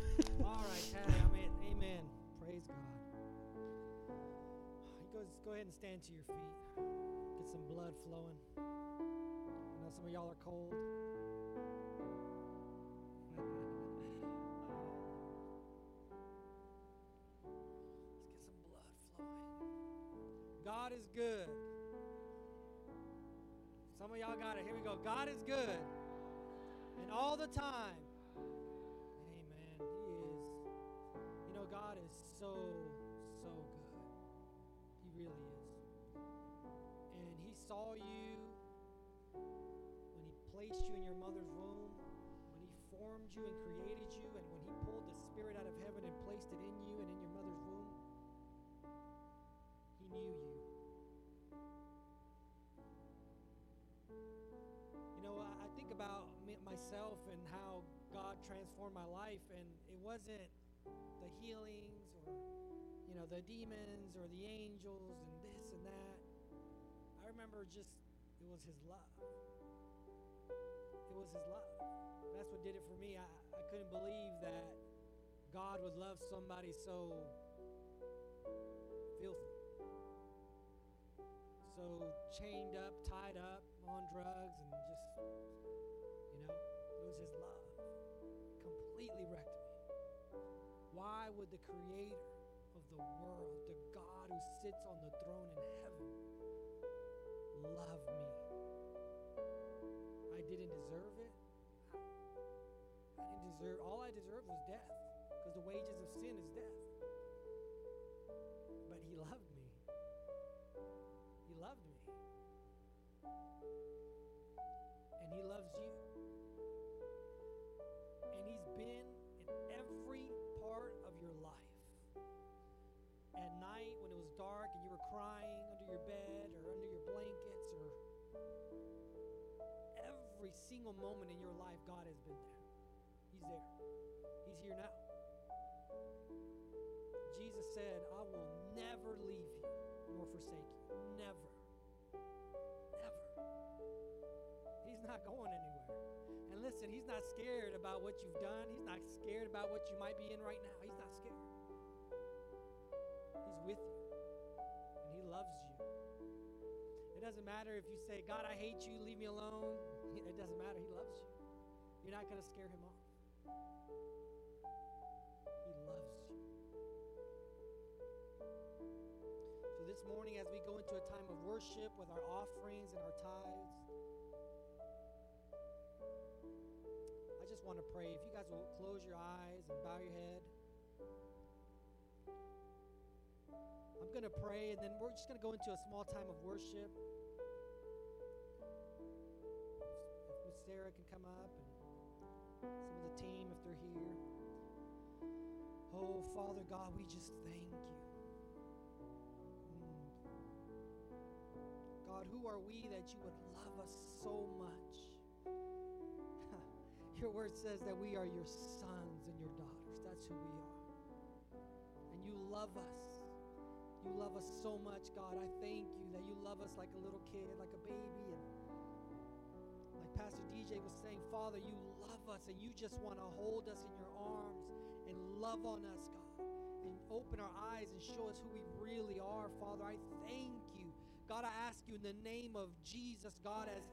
All right, I'm in. Amen. Praise God. Go, go ahead and stand to your feet. Get some blood flowing. I know some of y'all are cold. God is good. Some of y'all got it. Here we go. God is good. And all the time. Amen. He is. You know, God is so, so good. He really is. And He saw you when He placed you in your mother's womb, when He formed you and created you, and when He pulled the Spirit out of heaven and placed it in you and in your mother's womb. He knew you. Transformed my life, and it wasn't the healings or, you know, the demons or the angels and this and that. I remember just, it was His love. It was His love. That's what did it for me. I, I couldn't believe that God would love somebody so filthy so chained up, tied up, on drugs, and just, Why would the Creator of the world, the God who sits on the throne in heaven, love me? I didn't deserve it. I didn't deserve, all I deserved was death, because the wages of sin is death. But He loved me. He loved me. Single moment in your life, God has been there. He's there. He's here now. Jesus said, I will never leave you nor forsake you. Never. Never. He's not going anywhere. And listen, he's not scared about what you've done. He's not scared about what you might be in right now. He's not scared. He's with you. And he loves you. It doesn't matter if you say, God, I hate you, leave me alone. It doesn't matter. He loves you. You're not going to scare him off. He loves you. So this morning, as we go into a time of worship with our offerings and our tithes, I just want to pray. If you guys will close your eyes and bow your head. I'm going to pray, and then we're just going to go into a small time of worship. If Sarah can come up and some of the team, if they're here. Oh, Father God, we just thank you. Mm. God, who are we that you would love us so much? your word says that we are your sons and your daughters. That's who we are. And you love us. You love us so much, God. I thank you that you love us like a little kid, like a baby. And like Pastor DJ was saying, Father, you love us and you just want to hold us in your arms and love on us, God. And open our eyes and show us who we really are, Father. I thank you. God, I ask you in the name of Jesus, God, as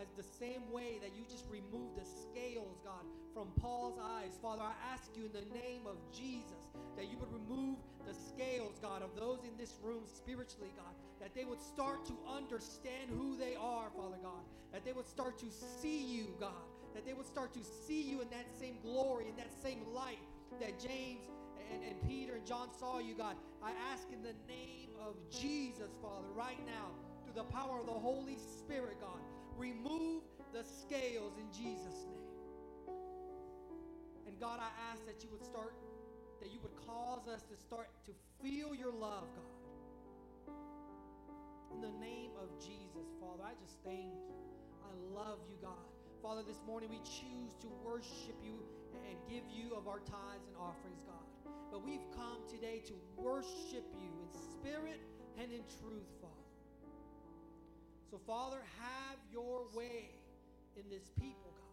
as the same way that you just removed the scales, God, from Paul's eyes. Father, I ask you in the name of Jesus that you would remove the scales, God, of those in this room spiritually, God, that they would start to understand who they are, Father God, that they would start to see you, God, that they would start to see you in that same glory, in that same light that James and, and Peter and John saw you, God. I ask in the name of Jesus, Father, right now, through the power of the Holy Spirit, remove the scales in Jesus' name. And God, I ask that you would start, that you would cause us to start to feel your love, God. In the name of Jesus, Father, I just thank you. I love you, God. Father, this morning we choose to worship you and give you of our tithes and offerings, God. But we've come today to worship you in spirit and in truth. So, Father, have your way in this people, God.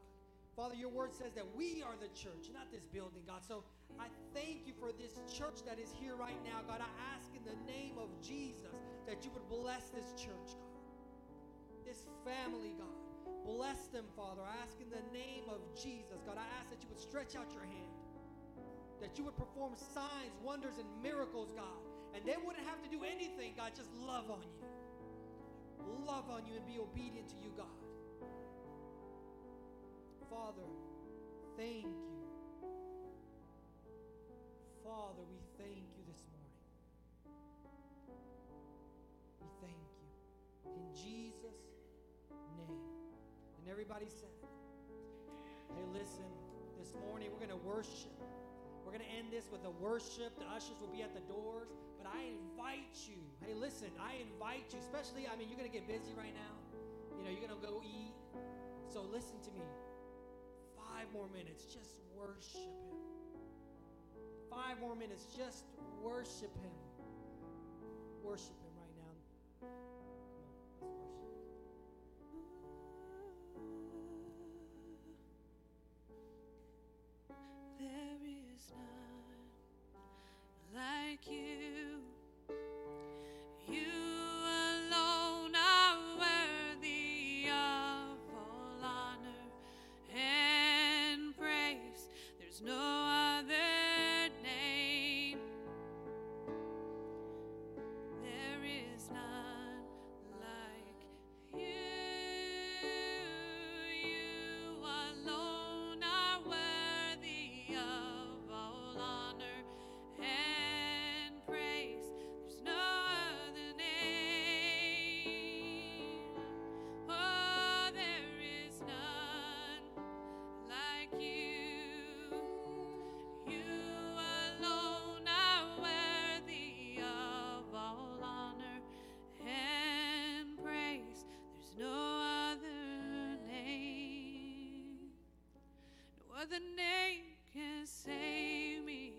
Father, your word says that we are the church, not this building, God. So I thank you for this church that is here right now, God. I ask in the name of Jesus that you would bless this church, God. This family, God. Bless them, Father. I ask in the name of Jesus, God. I ask that you would stretch out your hand, that you would perform signs, wonders, and miracles, God. And they wouldn't have to do anything, God. Just love on you love on you and be obedient to you, God. Father, thank you. Father, we thank you this morning. We thank you. In Jesus' name. And everybody said, Hey, listen, this morning we're going to worship. We're going to end this with a worship. The ushers will be at the doors. But I invite you. Hey, listen, I invite you, especially, I mean, you're going to get busy right now. You know, you're going to go eat. So listen to me. Five more minutes. Just worship Him. Five more minutes. Just worship Him. Worship Him right now. Other name can save me.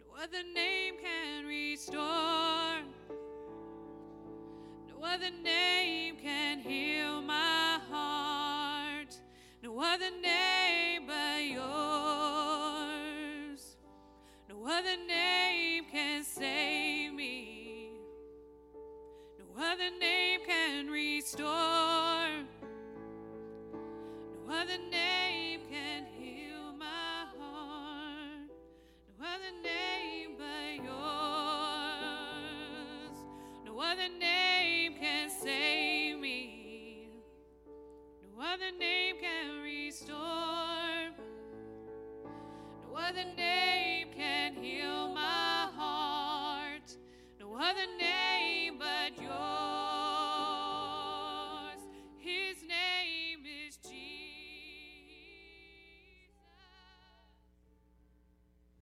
No other name can restore. No other name can heal my heart. No other name